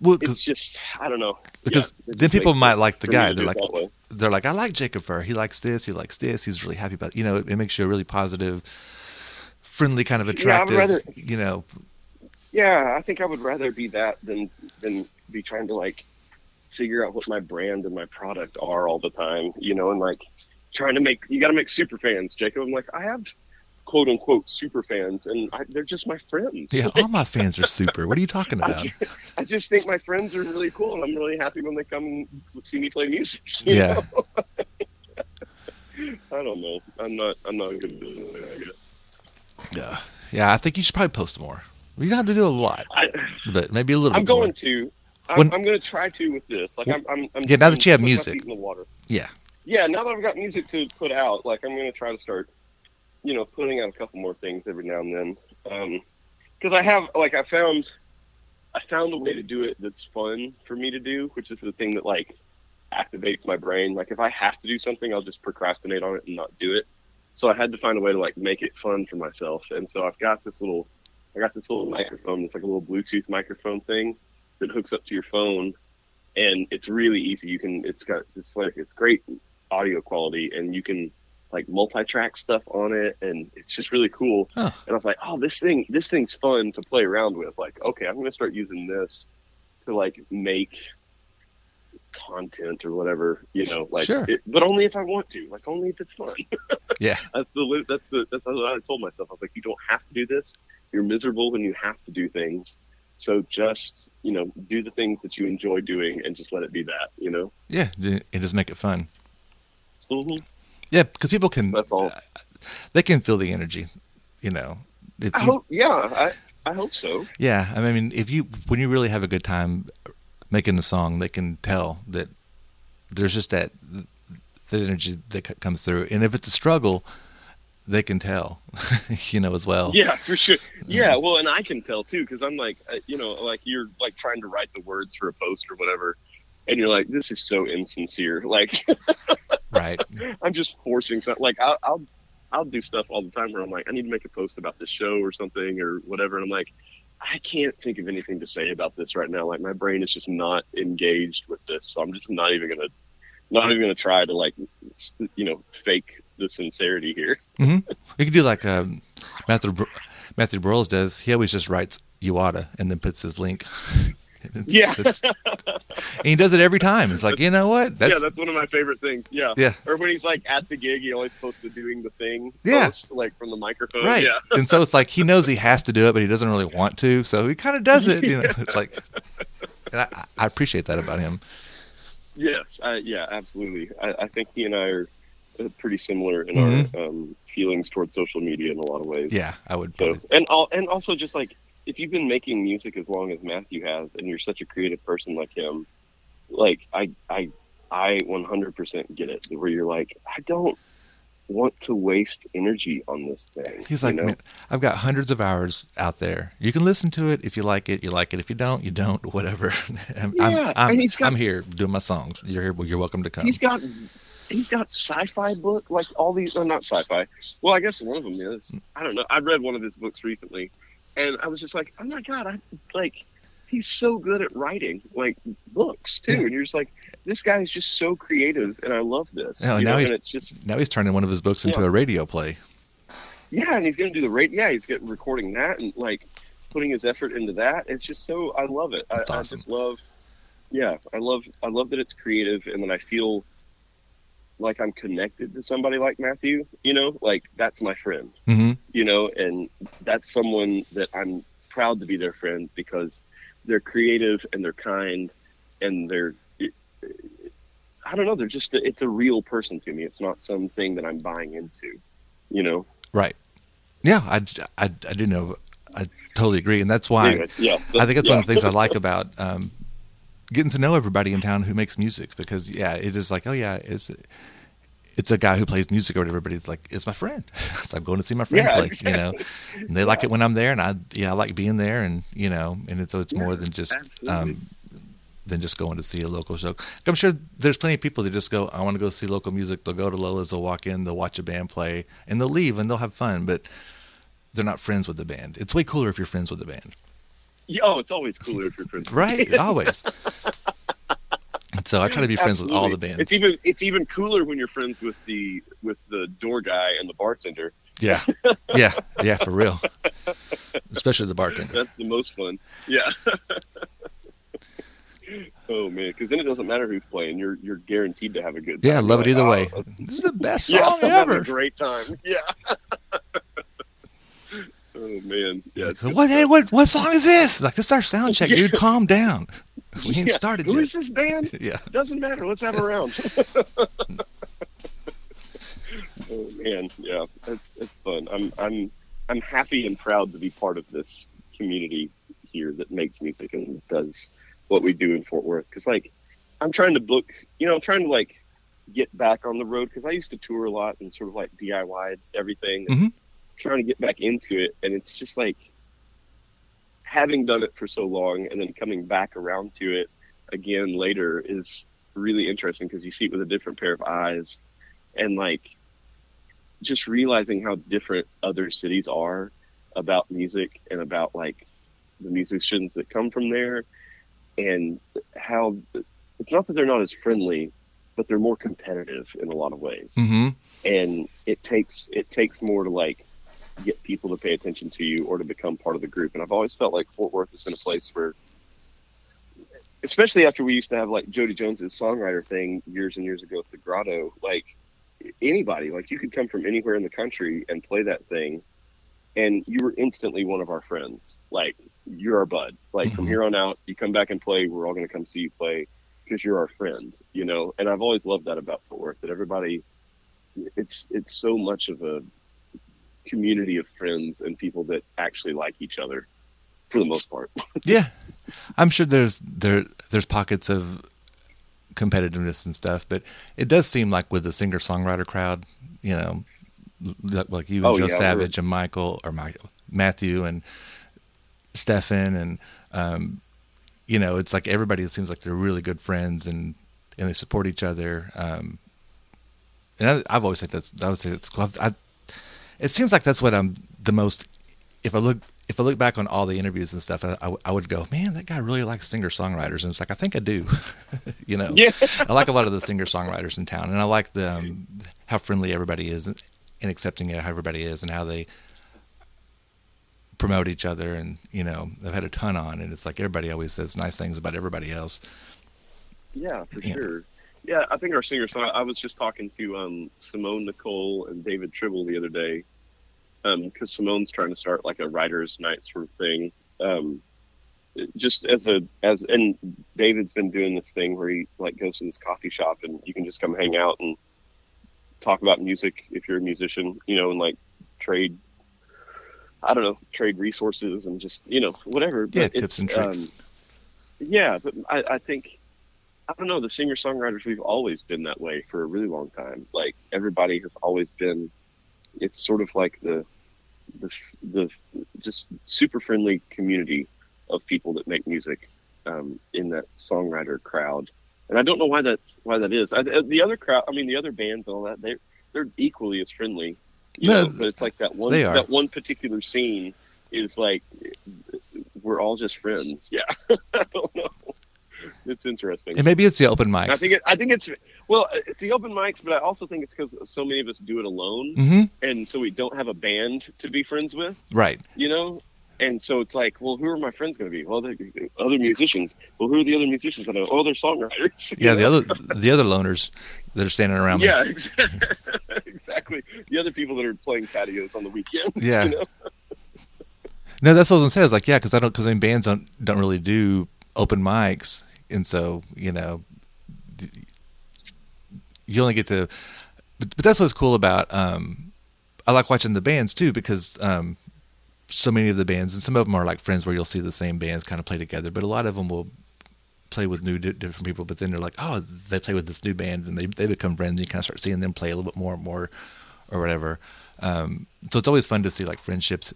Well, it's just I don't know because Yeah, then people might like the guy. They're like, it they're like, I like Jacob Furr. He likes this. He likes this. He's really happy about. You know, it, it makes you a really positive, friendly kind of Yeah, attractive. rather- you know, Yeah, I think I would rather be that than than be trying to like figure out what my brand and my product are all the time, you know, and like trying to make you got to make super fans, Jacob. I'm like, I have quote unquote super fans, and I, they're just my friends. yeah, all my fans are super. What are you talking I about? just, I just think my friends are really cool, and I'm really happy when they come and see me play music. Yeah. I don't know. I'm not. I'm not good at it. I. Yeah, yeah. I think you should probably post more. You don't have to do a lot, I, but maybe a little. I'm bit more. going to. I'm, When- I'm going to try to with this. Like I'm. I'm, I'm Yeah, now that you have music. in the water. Yeah, Yeah, now that I've got music to put out, like I'm going to try to start, you know, putting out a couple more things every now and then. Um, because I have, like, I found, I found a way to do it that's fun for me to do, which is the thing that like activates my brain. Like if I have to do something, I'll just procrastinate on it and not do it. So I had to find a way to like make it fun for myself. And so I've got this little, I got this little microphone. It's like a little Bluetooth microphone thing that hooks up to your phone, and it's really easy. You can, it's got, it's like, it's great audio quality, and you can like multi-track stuff on it, and it's just really cool. Huh. And I was like, oh, this thing, this thing's fun to play around with. Like, okay, I'm gonna start using this to like make content or whatever, you know, like, Sure. it, but only if I want to, like, only if it's fun. yeah, that's the that's the that's what I told myself. I was like, you don't have to do this. You're miserable when you have to do things. So just you know, do the things that you enjoy doing, and just let it be that. You know. yeah. And just make it fun. hmm Yeah, because people can. All. They can feel the energy. You know, you hope. Yeah, I I hope so. Yeah, I mean, if you when you really have a good time making a song, they can tell that there's just that the energy that comes through, and if it's a struggle, they can tell, you know, as well. Yeah, for sure. Yeah, well, and I can tell too because I'm like, uh, you know, like you're like trying to write the words for a post or whatever, and you're like, this is so insincere. Like, Right. I'm just forcing something. Like, I'll, I'll I'll do stuff all the time where I'm like, I need to make a post about this show or something or whatever, and I'm like, I can't think of anything to say about this right now. Like, my brain is just not engaged with this, so I'm just not even gonna not even gonna try to like, you know, fake the sincerity here. hmm You could do like um, Matthew Br- Matthew Burrows does. He always just writes "you oughta" and then puts his link. It's- Yeah. it's- and he does it every time. It's like you know what? yeah, that's one of my favorite things. Yeah. Yeah. Or when he's like at the gig, he always posts to doing the thing. Yeah. Post, like from the microphone. right. Yeah. and so it's like he knows he has to do it, but he doesn't really want to. So he kind of does it. You know, it's like, and I, I appreciate that about him. Yes. I, yeah. Absolutely. I, I think he and I are pretty similar in Mhm. our um, feelings towards social media in a lot of ways. Yeah, I would. So and all and also just like if you've been making music as long as Matthew has, and you're such a creative person like him, like I I I 100% get it. Where you're like, I don't want to waste energy on this thing. He's you like, know? man, I've got hundreds of hours out there. You can listen to it if you like it. You like it. If you don't, you don't. Whatever. I'm, Yeah, I'm, I'm, and he's got- I'm here doing my songs. You're here. Well, you're welcome to come. He's got he's got sci-fi book like all these. Not sci-fi. Well, I guess one of them is. I don't know. I read one of his books recently, and I was just like, oh my god, I like. He's so good at writing like books too, Yeah. and you're just like, this guy is just so creative, and I love this. Oh, yeah, now know? he's and it's just now he's turning one of his books into a radio play. yeah, and he's gonna do the rate. Yeah, he's getting recording that and like putting his effort into that. It's just so I love it. I, That's I just love. Yeah, I love I love that it's creative, and then I feel like I'm connected to somebody like Matthew. You know, like that's my friend. hmm You know, and that's someone that I'm proud to be their friend because they're creative and they're kind and they're. I don't know. They're just. It's a real person to me. It's not something that I'm buying into. You know. Right. Yeah, I, I, I do know. I totally agree, and that's why Anyways, yeah, I think that's one of the things I like about um, getting to know everybody in town who makes music. Because yeah, it is like, oh yeah, it's it's a guy who plays music or whatever. But it's like it's my friend. so I'm going to see my friend Yeah, play. You know, and they like it when I'm there, and I yeah, I like being there, and you know, and it's, so it's more than just um, than just going to see a local show. I'm sure there's plenty of people that just go, I want to go see local music. They'll go to Lola's, they'll walk in, they'll watch a band play, and they'll leave and they'll have fun, but they're not friends with the band. It's way cooler if you're friends with the band. Yeah, oh, it's always cooler if you're friends. right? Always. So I try to be friends with all the bands. It's even it's even cooler when you're friends with the with the door guy and the bartender. yeah, yeah, yeah, for real. Especially the bartender. That's the most fun. Yeah. oh man, because then it doesn't matter who's playing. You're you're guaranteed to have a good time. Yeah, I love it either like, way. "Oh, This is the best song I'm ever. a great time. Yeah. Oh man, yeah. what, hey, what, what song is this? Like, this is our sound check, dude. Calm down. We ain't Yeah, started Who yet. is this band? Yeah. Doesn't matter. Let's have a round. oh man, yeah, it's, it's fun. I'm I'm I'm happy and proud to be part of this community here that makes music and does what we do in Fort Worth. Because like, I'm trying to book, you know, I'm trying to like get back on the road because I used to tour a lot and sort of like DIY everything. Mhm. Trying to get back into it, and it's just like having done it for so long and then coming back around to it again later is really interesting because you see it with a different pair of eyes and like just realizing how different other cities are about music and about like the musicians that come from there and how it's not that they're not as friendly but they're more competitive in a lot of ways Mm-hmm. and it takes it takes more to like get people to pay attention to you or to become part of the group. And I've always felt like Fort Worth is in a place where, especially after we used to have like Jody Jones's songwriter thing years and years ago at the Grotto, like anybody, like you could come from anywhere in the country and play that thing, and you were instantly one of our friends. Like you're our bud. Like from Mhm. here on out, you come back and play. We're all going to come see you play because you're our friend. You know, and I've always loved that about Fort Worth. That everybody, it's it's so much of a community of friends and people that actually like each other for the most part. Yeah, I'm sure there's there there's pockets of competitiveness and stuff, but it does seem like with the singer songwriter crowd, you know, like, you and Oh, Joe yeah, Savage and Michael or Michael Matthew and Stefan and um, you know, it's like everybody seems like they're really good friends and and they support each other. Um, and I, I've always said that's I would say that's cool. I, it seems like that's what I'm the most. If I look if I look back on all the interviews and stuff, I, I, I would go, man, that guy really likes singer songwriters, and it's like I think I do. you know, Yeah. I like a lot of the singer songwriters in town, and I like the um, how friendly everybody is and, and accepting it, how everybody is, and how they promote each other. And you know, I've had a ton on, and it's like everybody always says nice things about everybody else. Yeah, for Yeah. sure. Yeah, I think our singer song. I was just talking to um, Simone Nicole and David Tribble the other day because Simone's trying to start like a writers' night sort of thing. Um, just as a as and David's been doing this thing where he like goes to this coffee shop and you can just come hang out and talk about music if you're a musician, you know, and like trade. I don't know, trade resources and just you know whatever. Yeah, But tips and tricks. um, yeah, but I, I think I don't know. The singer songwriters we've always been that way for a really long time. Like everybody has always been. It's sort of like the the the just super friendly community of people that make music um, in that songwriter crowd. And I don't know why that's why that is. I, the other crowd, I mean, the other bands and all that, they they're equally as friendly. No, know, but it's like that one that one particular scene is like we're all just friends. Yeah, I don't know. It's interesting. And maybe it's the open mics. I think it, I think it's well, it's the open mics, but I also think it's because so many of us do it alone, Mhm. and so we don't have a band to be friends with, right. you know. And so it's like, well, who are my friends going to be? Well, they're other musicians. Well, who are the other musicians? Oh, they're songwriters. Yeah, the other the other loners that are standing around. me. Yeah, exactly. exactly. The other people that are playing patios on the weekends. Yeah. You know? No, that's what I was gonna say. I was like, yeah, because I don't because bands don't don't really do open mics, and so you know, you only get to. But, but that's what's cool about. Um, I like watching the bands too because um, so many of the bands and some of them are like friends where you'll see the same bands kind of play together, but a lot of them will play with new different people. But then they're like, oh, they play with this new band and they they become friends. And you kind of start seeing them play a little bit more and more, or whatever. Um, so it's always fun to see like friendships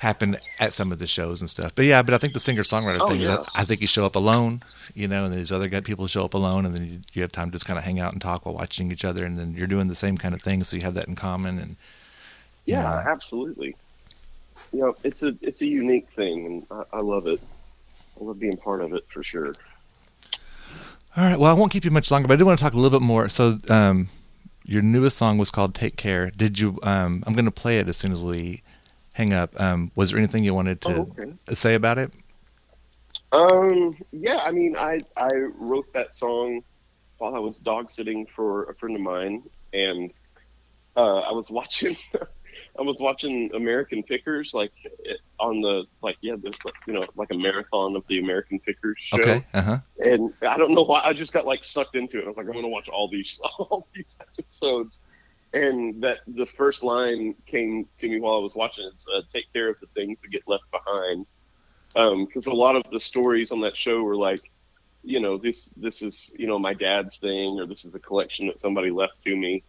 happen at some of the shows and stuff. But yeah, but I think the singer songwriter Oh, thing, yeah. I, I think you show up alone, you know, and these other people show up alone, and then you, you have time to just kind of hang out and talk while watching each other, and then you're doing the same kind of thing, so you have that in common. And Yeah, Yeah. absolutely. you know, it's a it's a unique thing, and I, I love it. I love being part of it for sure. All right. Well, I won't keep you much longer, but I do want to talk a little bit more. So, um, your newest song was called "Take Care." Did you? Um, I'm going to play it as soon as we hang up. Um, was there anything you wanted to Oh, okay. say about it? Um, yeah, I mean, I I wrote that song while I was dog sitting for a friend of mine, and uh, I was watching, I was watching American Pickers, like on the like yeah, there's like, you know like a marathon of the American Pickers show, Okay. Uh huh. and I don't know why I just got like sucked into it. I was like, I'm gonna watch all these all these episodes, and that the first line came to me while I was watching. It's, uh, "Take care of the things that get left behind," because a lot of the stories on that show were like, you know, this this is you know my dad's thing, or this is a collection that somebody left to me,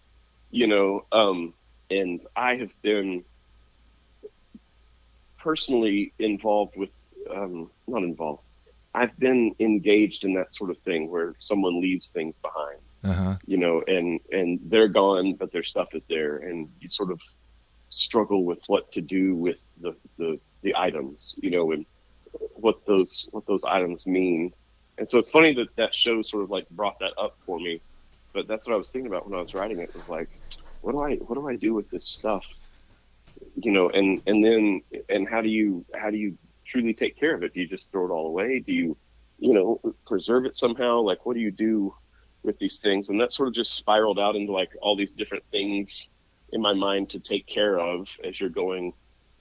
you know, um, and I have been personally involved with, um, not involved. I've been engaged in that sort of thing where someone leaves things behind, Uh huh. you know, and and they're gone, but their stuff is there, and you sort of struggle with what to do with the the, the items, you know, and what those what those items mean. And so it's funny that that show sort of like brought that up for me. But that's what I was thinking about when I was writing it. Was like, what do I what do I do with this stuff? You know, and and then and how do you how do you truly take care of it? Do you just throw it all away? Do you you know preserve it somehow? Like, what do you do with these things? And that sort of just spiraled out into like all these different things in my mind to take care of as you're going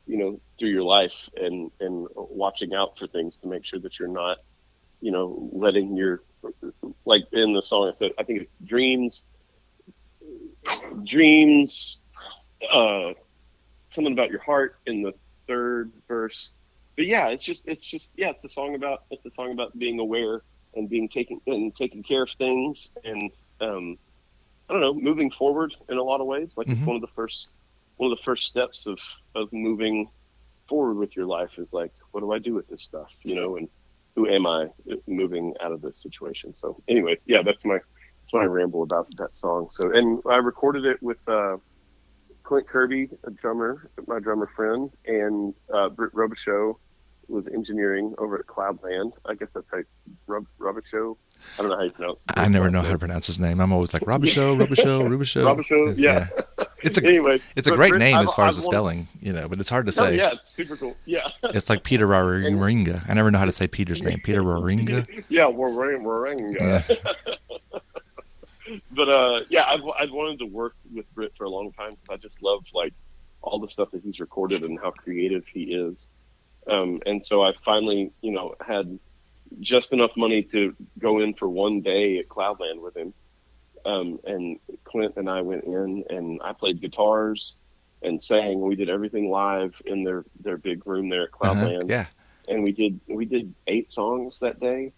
you know through your life and and watching out for things to make sure that you're not you know letting your like in the song I said I think it's dreams dreams uh something about your heart in the third verse but yeah it's just it's just yeah it's a song about it's a song about being aware and being taken and taking care of things and um I don't know moving forward in a lot of ways. Like it's Mhm. one of the first one of the first steps of of moving forward with your life is like what do I do with this stuff you know and who am I moving out of this situation? So anyways yeah that's my that's my ramble about that song. So and I recorded it with uh Clint Kirby a drummer my drummer friend and uh Britt Robisheaux was engineering over at Cloudland I guess that's how Rob Robisheaux I don't know how you pronounce it I never know how to pronounce his name. I'm always like Robisheaux, Robisheaux, Robisheaux. Robisheaux, yeah. It's a Anyway, it's a great Britt, name I've- as far as I've the wanted- spelling, you know, but it's hard to Oh, say. yeah, it's super cool. Yeah. It's like Peter Raringa. I never know how to say Peter's name. Peter Raringa. yeah, Warang. Yeah. but uh, yeah, I've I've wanted to work with Britt for a long time because I just love like all the stuff that he's recorded and how creative he is. Um, and so I finally, you know, had just enough money to go in for one day at Cloudland with him. Um, and Clint and I went in and I played guitars and sang. We did everything live in their, their big room there at Uh-huh. Cloudland Yeah. and we did we did eight songs that day.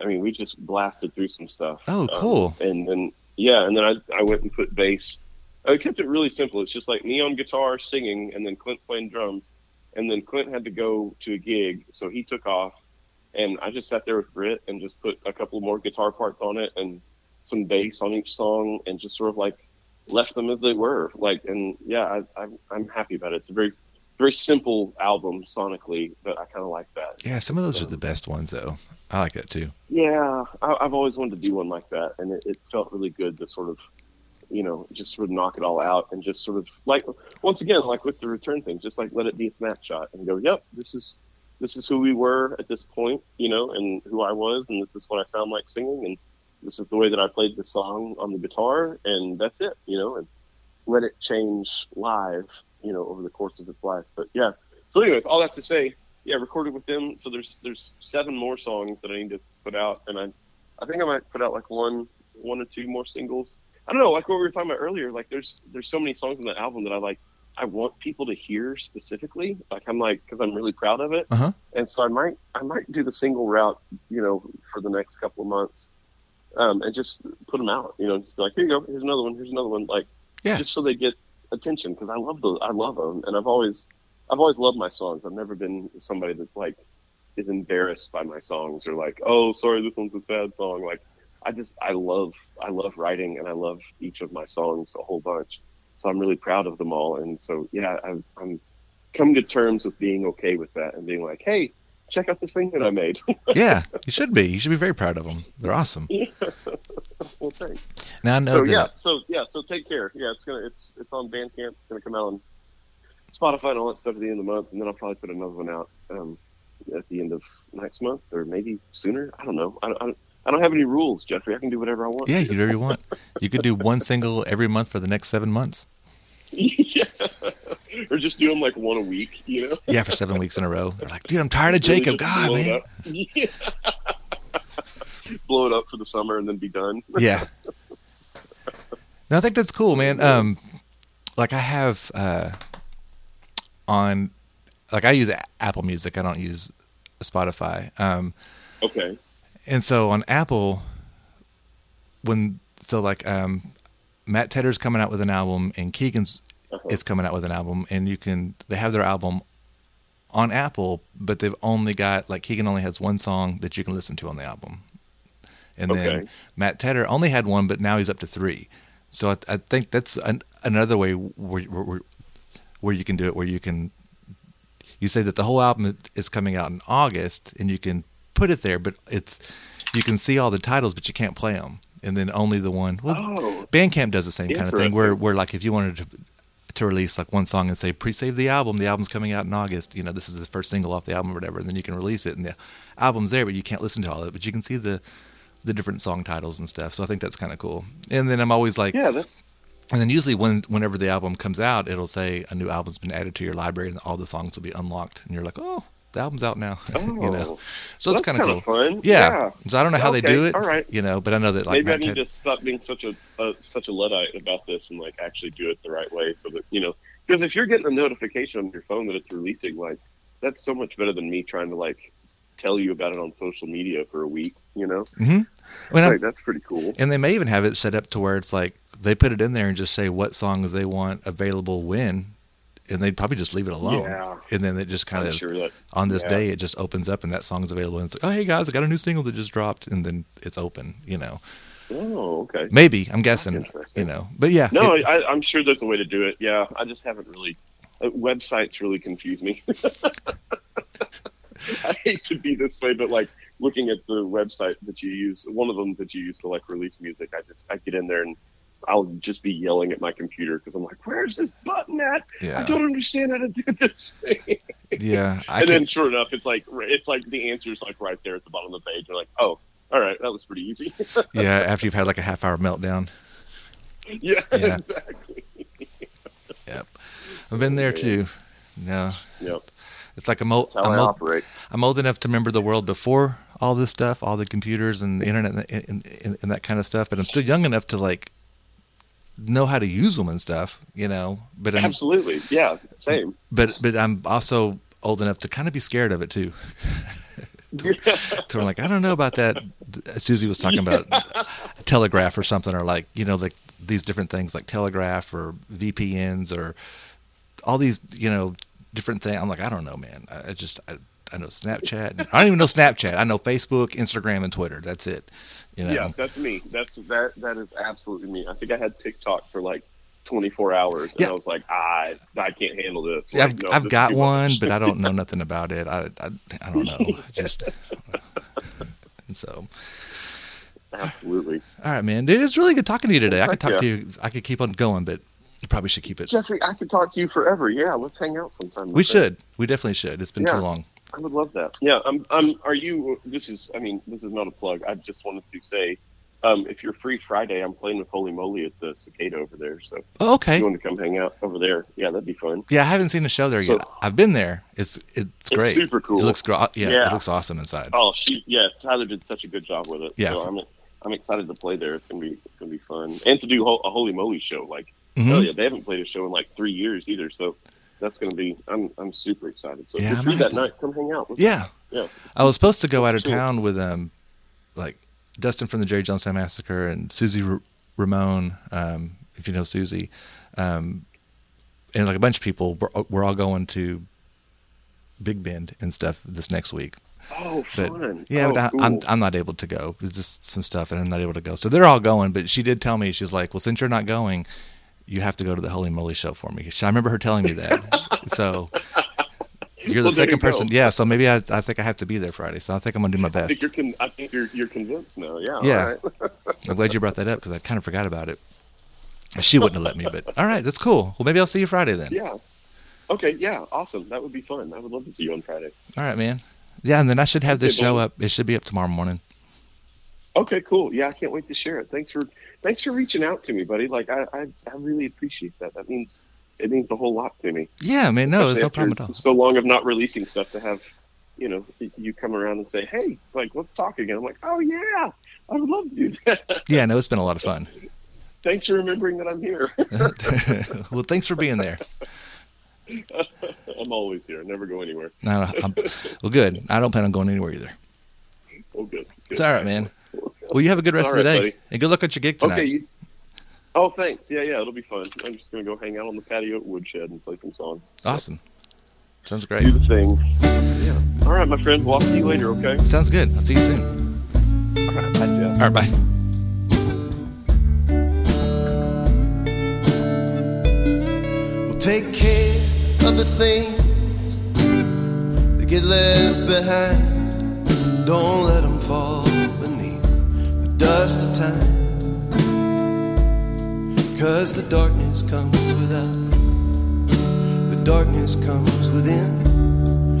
I mean, we just blasted through some stuff. Oh, Um, cool. and then yeah, and then I I went and put bass. I kept it really simple. It's just like me on guitar singing, and then Clint playing drums, and then Clint had to go to a gig, so he took off, and I just sat there with Britt and just put a couple more guitar parts on it and some bass on each song, and just sort of like left them as they were. Like, and yeah, I, I'm I'm happy about it. It's a very very simple album sonically, but I kind of like that. Yeah, some of those are the best ones, though. I like that too. Yeah, I, I've always wanted to do one like that, and it, it felt really good to sort of, you know, just sort of knock it all out and just sort of like once again, like with the return thing, just like let it be a snapshot and go, yep, this is this is who we were at this point, you know, and who I was, and this is what I sound like singing, and this is the way that I played the song on the guitar, and that's it, you know, and let it change live, you know, over the course of its life. But yeah, so anyways, all that to say, yeah, recorded with them. So there's there's seven more songs that I need to put out, and I I think I might put out like one one or two more singles. I don't know, like what we were talking about earlier. Like there's there's so many songs on that album that I like. I want people to hear specifically. Like I'm like because I'm really proud of it, Uh-huh. and so I might I might do the single route, you know, for the next couple of months, um, and just put them out. You know, just be like here you go, here's another one, here's another one, like Yeah. just so they get attention because I love those. I love them, and I've always I've always loved my songs. I've never been somebody that like is embarrassed by my songs or like, oh, sorry, this one's a sad song. Like, I just I love I love writing and I love each of my songs a whole bunch. So I'm really proud of them all. And so yeah, I, I'm coming to terms with being okay with that and being like, hey, check out this thing that I made. yeah, you should be. You should be very proud of them. They're awesome. yeah. well, thanks. Now I know So that. yeah, so yeah, so take care. Yeah, it's gonna it's it's on Bandcamp. It's gonna come out on Spotify and all that stuff at the end of the month, and then I'll probably put another one out um, at the end of next month or maybe sooner. I don't know. I don't, I don't, I don't have any rules, Jeffrey. I can do whatever I want. Yeah, you do whatever you want. You could do one single every month for the next seven months. yeah. or just do them like one a week. You know. Yeah, for seven weeks in a row. They're like, dude, I'm tired of Really Jacob. God, it man. Yeah. blow it up for the summer and then be done. Yeah. No, I think that's cool, man. Um, like I have uh, on, like I use Apple Music. I don't use Spotify. Um, Okay. And so on Apple, when so like um, Matt Tedder's coming out with an album and Keegan's Uh-huh. is coming out with an album, and you can they have their album on Apple, but they've only got like Keegan only has one song that you can listen to on the album, and then Matt Tedder only had one, but now he's up to three. So I, I think that's an, another way where, where where you can do it, where you can you say that the whole album is coming out in August, and you can put it there, but it's you can see all the titles, but you can't play them, and then only the one. Well, Oh. Bandcamp does the same kind of thing, where where like if you wanted to to release like one song and say pre-save the album, the album's coming out in August. You know, this is the first single off the album or whatever, and then you can release it, and the album's there, but you can't listen to all of it, but you can see the the different song titles and stuff. So I think that's kind of cool. And then I'm always like, Yeah, that's and then usually when whenever the album comes out, it'll say a new album's been added to your library, and all the songs will be unlocked, and you're like, oh, the album's out now. you know, Oh. so it's kind of cool. fun. Yeah. Yeah. So I don't know how they do it. all right. You know, but I know that like maybe I need to stop being such a uh, such a luddite about this and like actually do it the right way, so that you know, because if you're getting a notification on your phone that it's releasing, like that's so much better than me trying to like tell you about it on social media for a week. You know, Mhm. When I'm- like, that's pretty cool. And they may even have it set up to where it's like they put it in there and just say what songs they want available when, and they'd probably just leave it alone. Yeah. And then it just kind I'm of sure that- on this yeah. day it just opens up and that song's available and it's like, oh hey guys, I got a new single that just dropped, and then it's open. You know, Oh, okay. maybe I'm guessing. You know, but yeah, No, it- I, I'm sure there's a way to do it. Yeah, I just haven't really. Uh, websites really confuse me. I hate to be this way, but like looking at the website that you use, one of them that you use to like release music, I just I get in there and I'll just be yelling at my computer because I'm like, "Where's this button at? Yeah. I don't understand how to do this thing." yeah, I and can, then sure enough, it's like it's like the answer's like right there at the bottom of the page. You're like, "Oh, all right, that was pretty easy." yeah. After you've had like a half hour meltdown. yeah, Yeah. exactly. Yep, I've been there too. No, Yep. it's like I'm old. I'm old, operate. I'm old enough to remember the world before all this stuff, all the computers and the internet and, and, and that kind of stuff. But I'm still young enough to like know how to use them and stuff, you know. But I'm, Absolutely, yeah, same. but but I'm also old enough to kind of be scared of it too. So I'm like, I don't know about that. Susie was talking about Telegraph or something, or like you know, like these different things like Telegraph or VPNs or all these you know different things. I'm like, I don't know, man. I, I just I, I know Snapchat. I don't even know Snapchat. I know Facebook, Instagram, and Twitter. That's it. You know. Yeah, that's me. That's that. That is absolutely me. I think I had TikTok for like 24 hours, and Yeah. I was like, ah, I, I can't handle this. Yeah, Like, I've, no, I've this got one, but I don't know nothing about it. I, I, I don't know. Just and so. Absolutely, All right, man. It is really good talking to you today. I could talk yeah. to you. I could keep on going, but you probably should keep it. Jeffrey. I could talk to you forever. Yeah, let's hang out sometime. We should. We definitely should. It's been Yeah. too long. I would love that. Yeah, I'm. I'm. Are you? This is. I mean, this is not a plug. I just wanted to say, um, if you're free Friday, I'm playing with Holy Moly at the Cicada over there. So Oh, if okay. you want to come hang out over there, yeah, that'd be fun. Yeah, I haven't seen a show there So- yet. I've been there. It's it's great. super cool. It looks gro- yeah, Yeah. It looks awesome inside. Oh, she. Yeah, Tyler did such a good job with it. Yeah. So I'm. I'm excited to play there. It's gonna be. It's gonna be fun, and to do a Holy Moly show. Like, Mhm. hell yeah, they haven't played a show in like three years either. So that's gonna be. I'm. I'm super excited. So Yeah, if you're that to- night, come hang out. Let's- Yeah. Yeah. I was supposed to go out of Sure. town with um, like Dustin from the Jerry Jonestown Massacre and Susie R- Ramon, um, if you know Susie, um, and like a bunch of people. We're, we're all going to Big Bend and stuff this next week. Oh, But fun. yeah, oh, but I, cool. I'm I'm not able to go. It's just some stuff, and I'm not able to go. So they're all going. But she did tell me she's like, well, since you're not going, you have to go to the Holy Moly show for me. I remember her telling me that. so You're the Well, second you go. person. Yeah, so maybe I, I think I have to be there Friday. So I think I'm gonna do my I best. think you're con- I think you're you're convinced now. Yeah. Yeah. right. I'm glad you brought that up because I kind of forgot about it. She wouldn't have let me, but all right, that's cool. Well, maybe I'll see you Friday then. yeah. Okay. Yeah. Awesome. That would be fun. I would love to see you on Friday. All right, man. Yeah, and then I should have this Okay, show up. It should be up tomorrow morning. Okay. Cool. Yeah. I can't wait to share it. Thanks for thanks for reaching out to me, buddy. Like I I, I really appreciate that. That means it means a whole lot to me. Yeah, man. No, it's no problem at all. So long of not releasing stuff to have, you know, you come around and say, "Hey, like, let's talk again." I'm like, "Oh yeah, I would love to do that." Yeah, no, it's been a lot of fun. Thanks for remembering that I'm here. well, thanks for being there. I'm always here. I never go anywhere. No, no, I'm, well, good. I don't plan on going anywhere either. Oh, good. good. It's all right, man. Well, you have a good rest All of the right, day, buddy. and good luck at your gig tonight. Okay. You, oh, thanks. Yeah, yeah, it'll be fun. I'm just gonna go hang out on the patio at Woodshed and play some songs. Awesome. Sounds great. Do the thing. Yeah. All right, my friend. Well, I'll see you later. Okay. Sounds good. I'll see you soon. All right. Bye, Jeff. All right, bye. Well, take care of the things that get left behind. Don't let them fall beneath the dust of time. Cause the darkness comes without, the darkness comes within,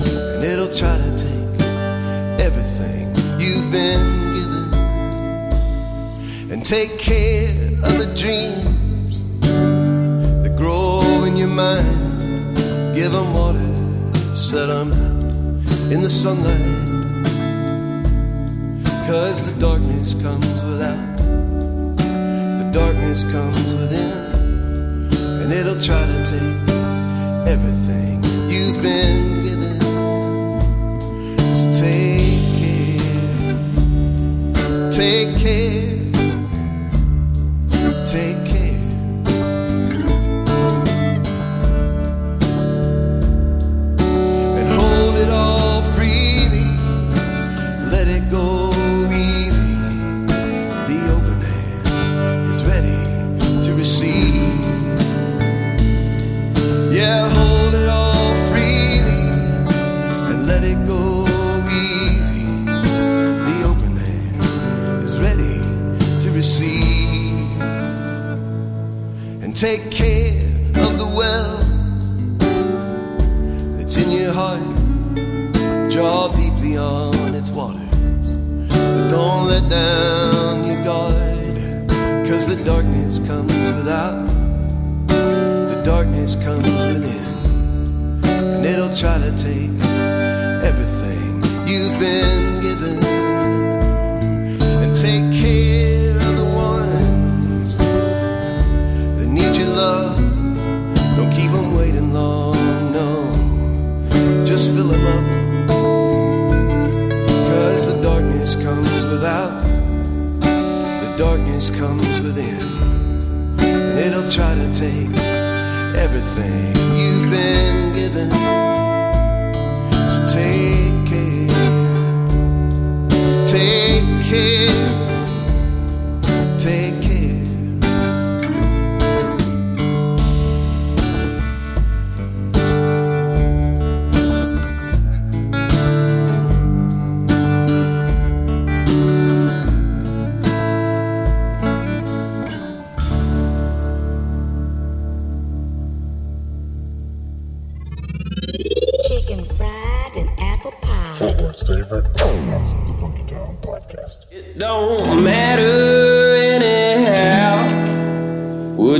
and it'll try to take everything you've been given. And take care of the dreams that grow in your mind. Give them water, set them out in the sunlight. Cause the darkness comes without, the darkness comes within, and it'll try to take everything you've been given. So take care, take care,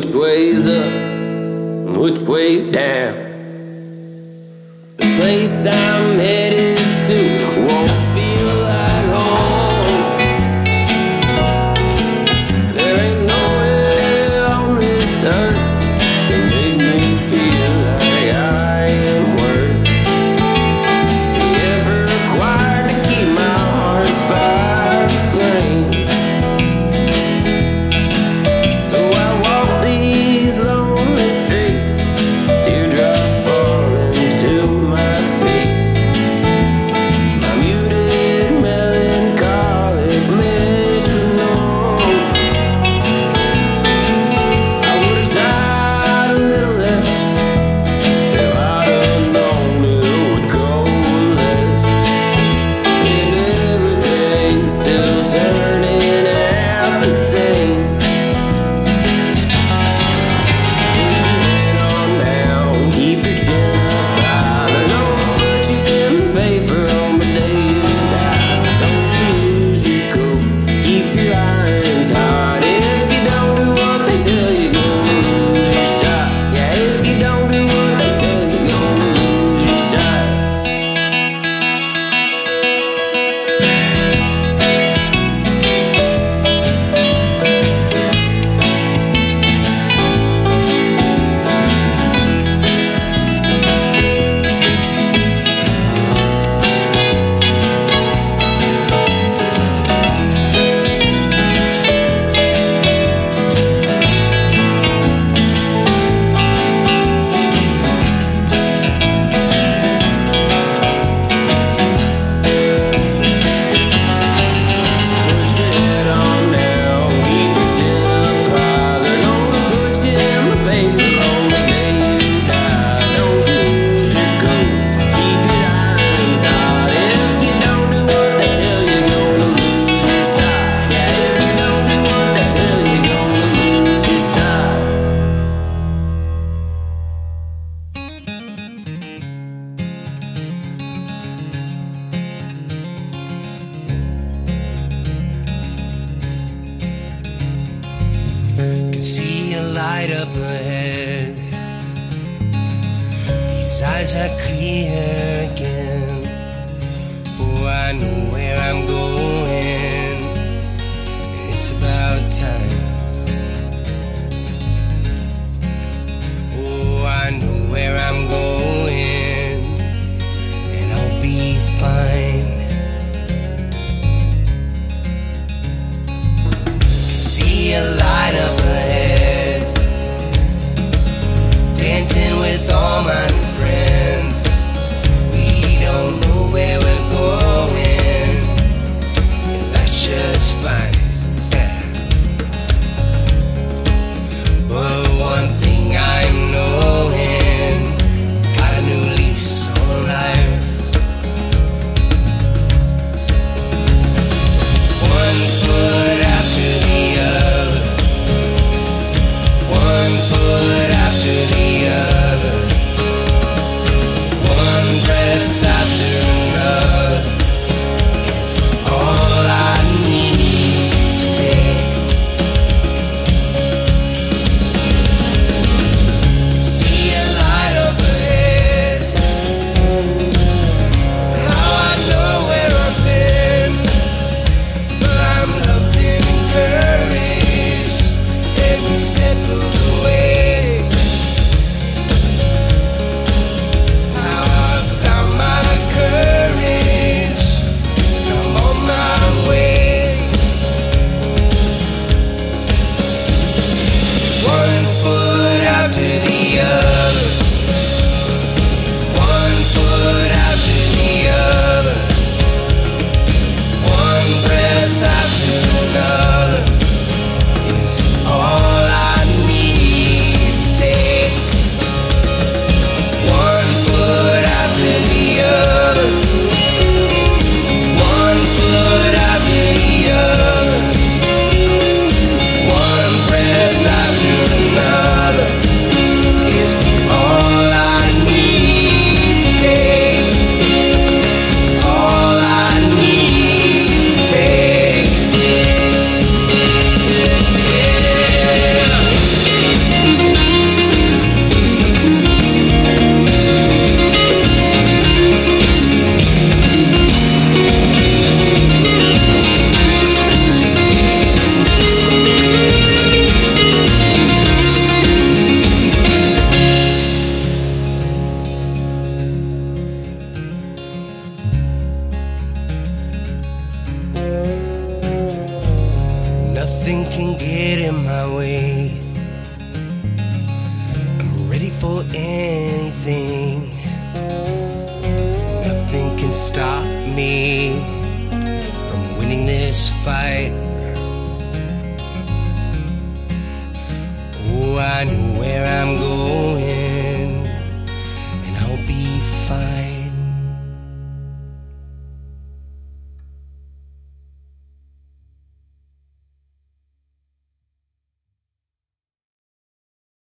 which way's up, which way's down. The place I'm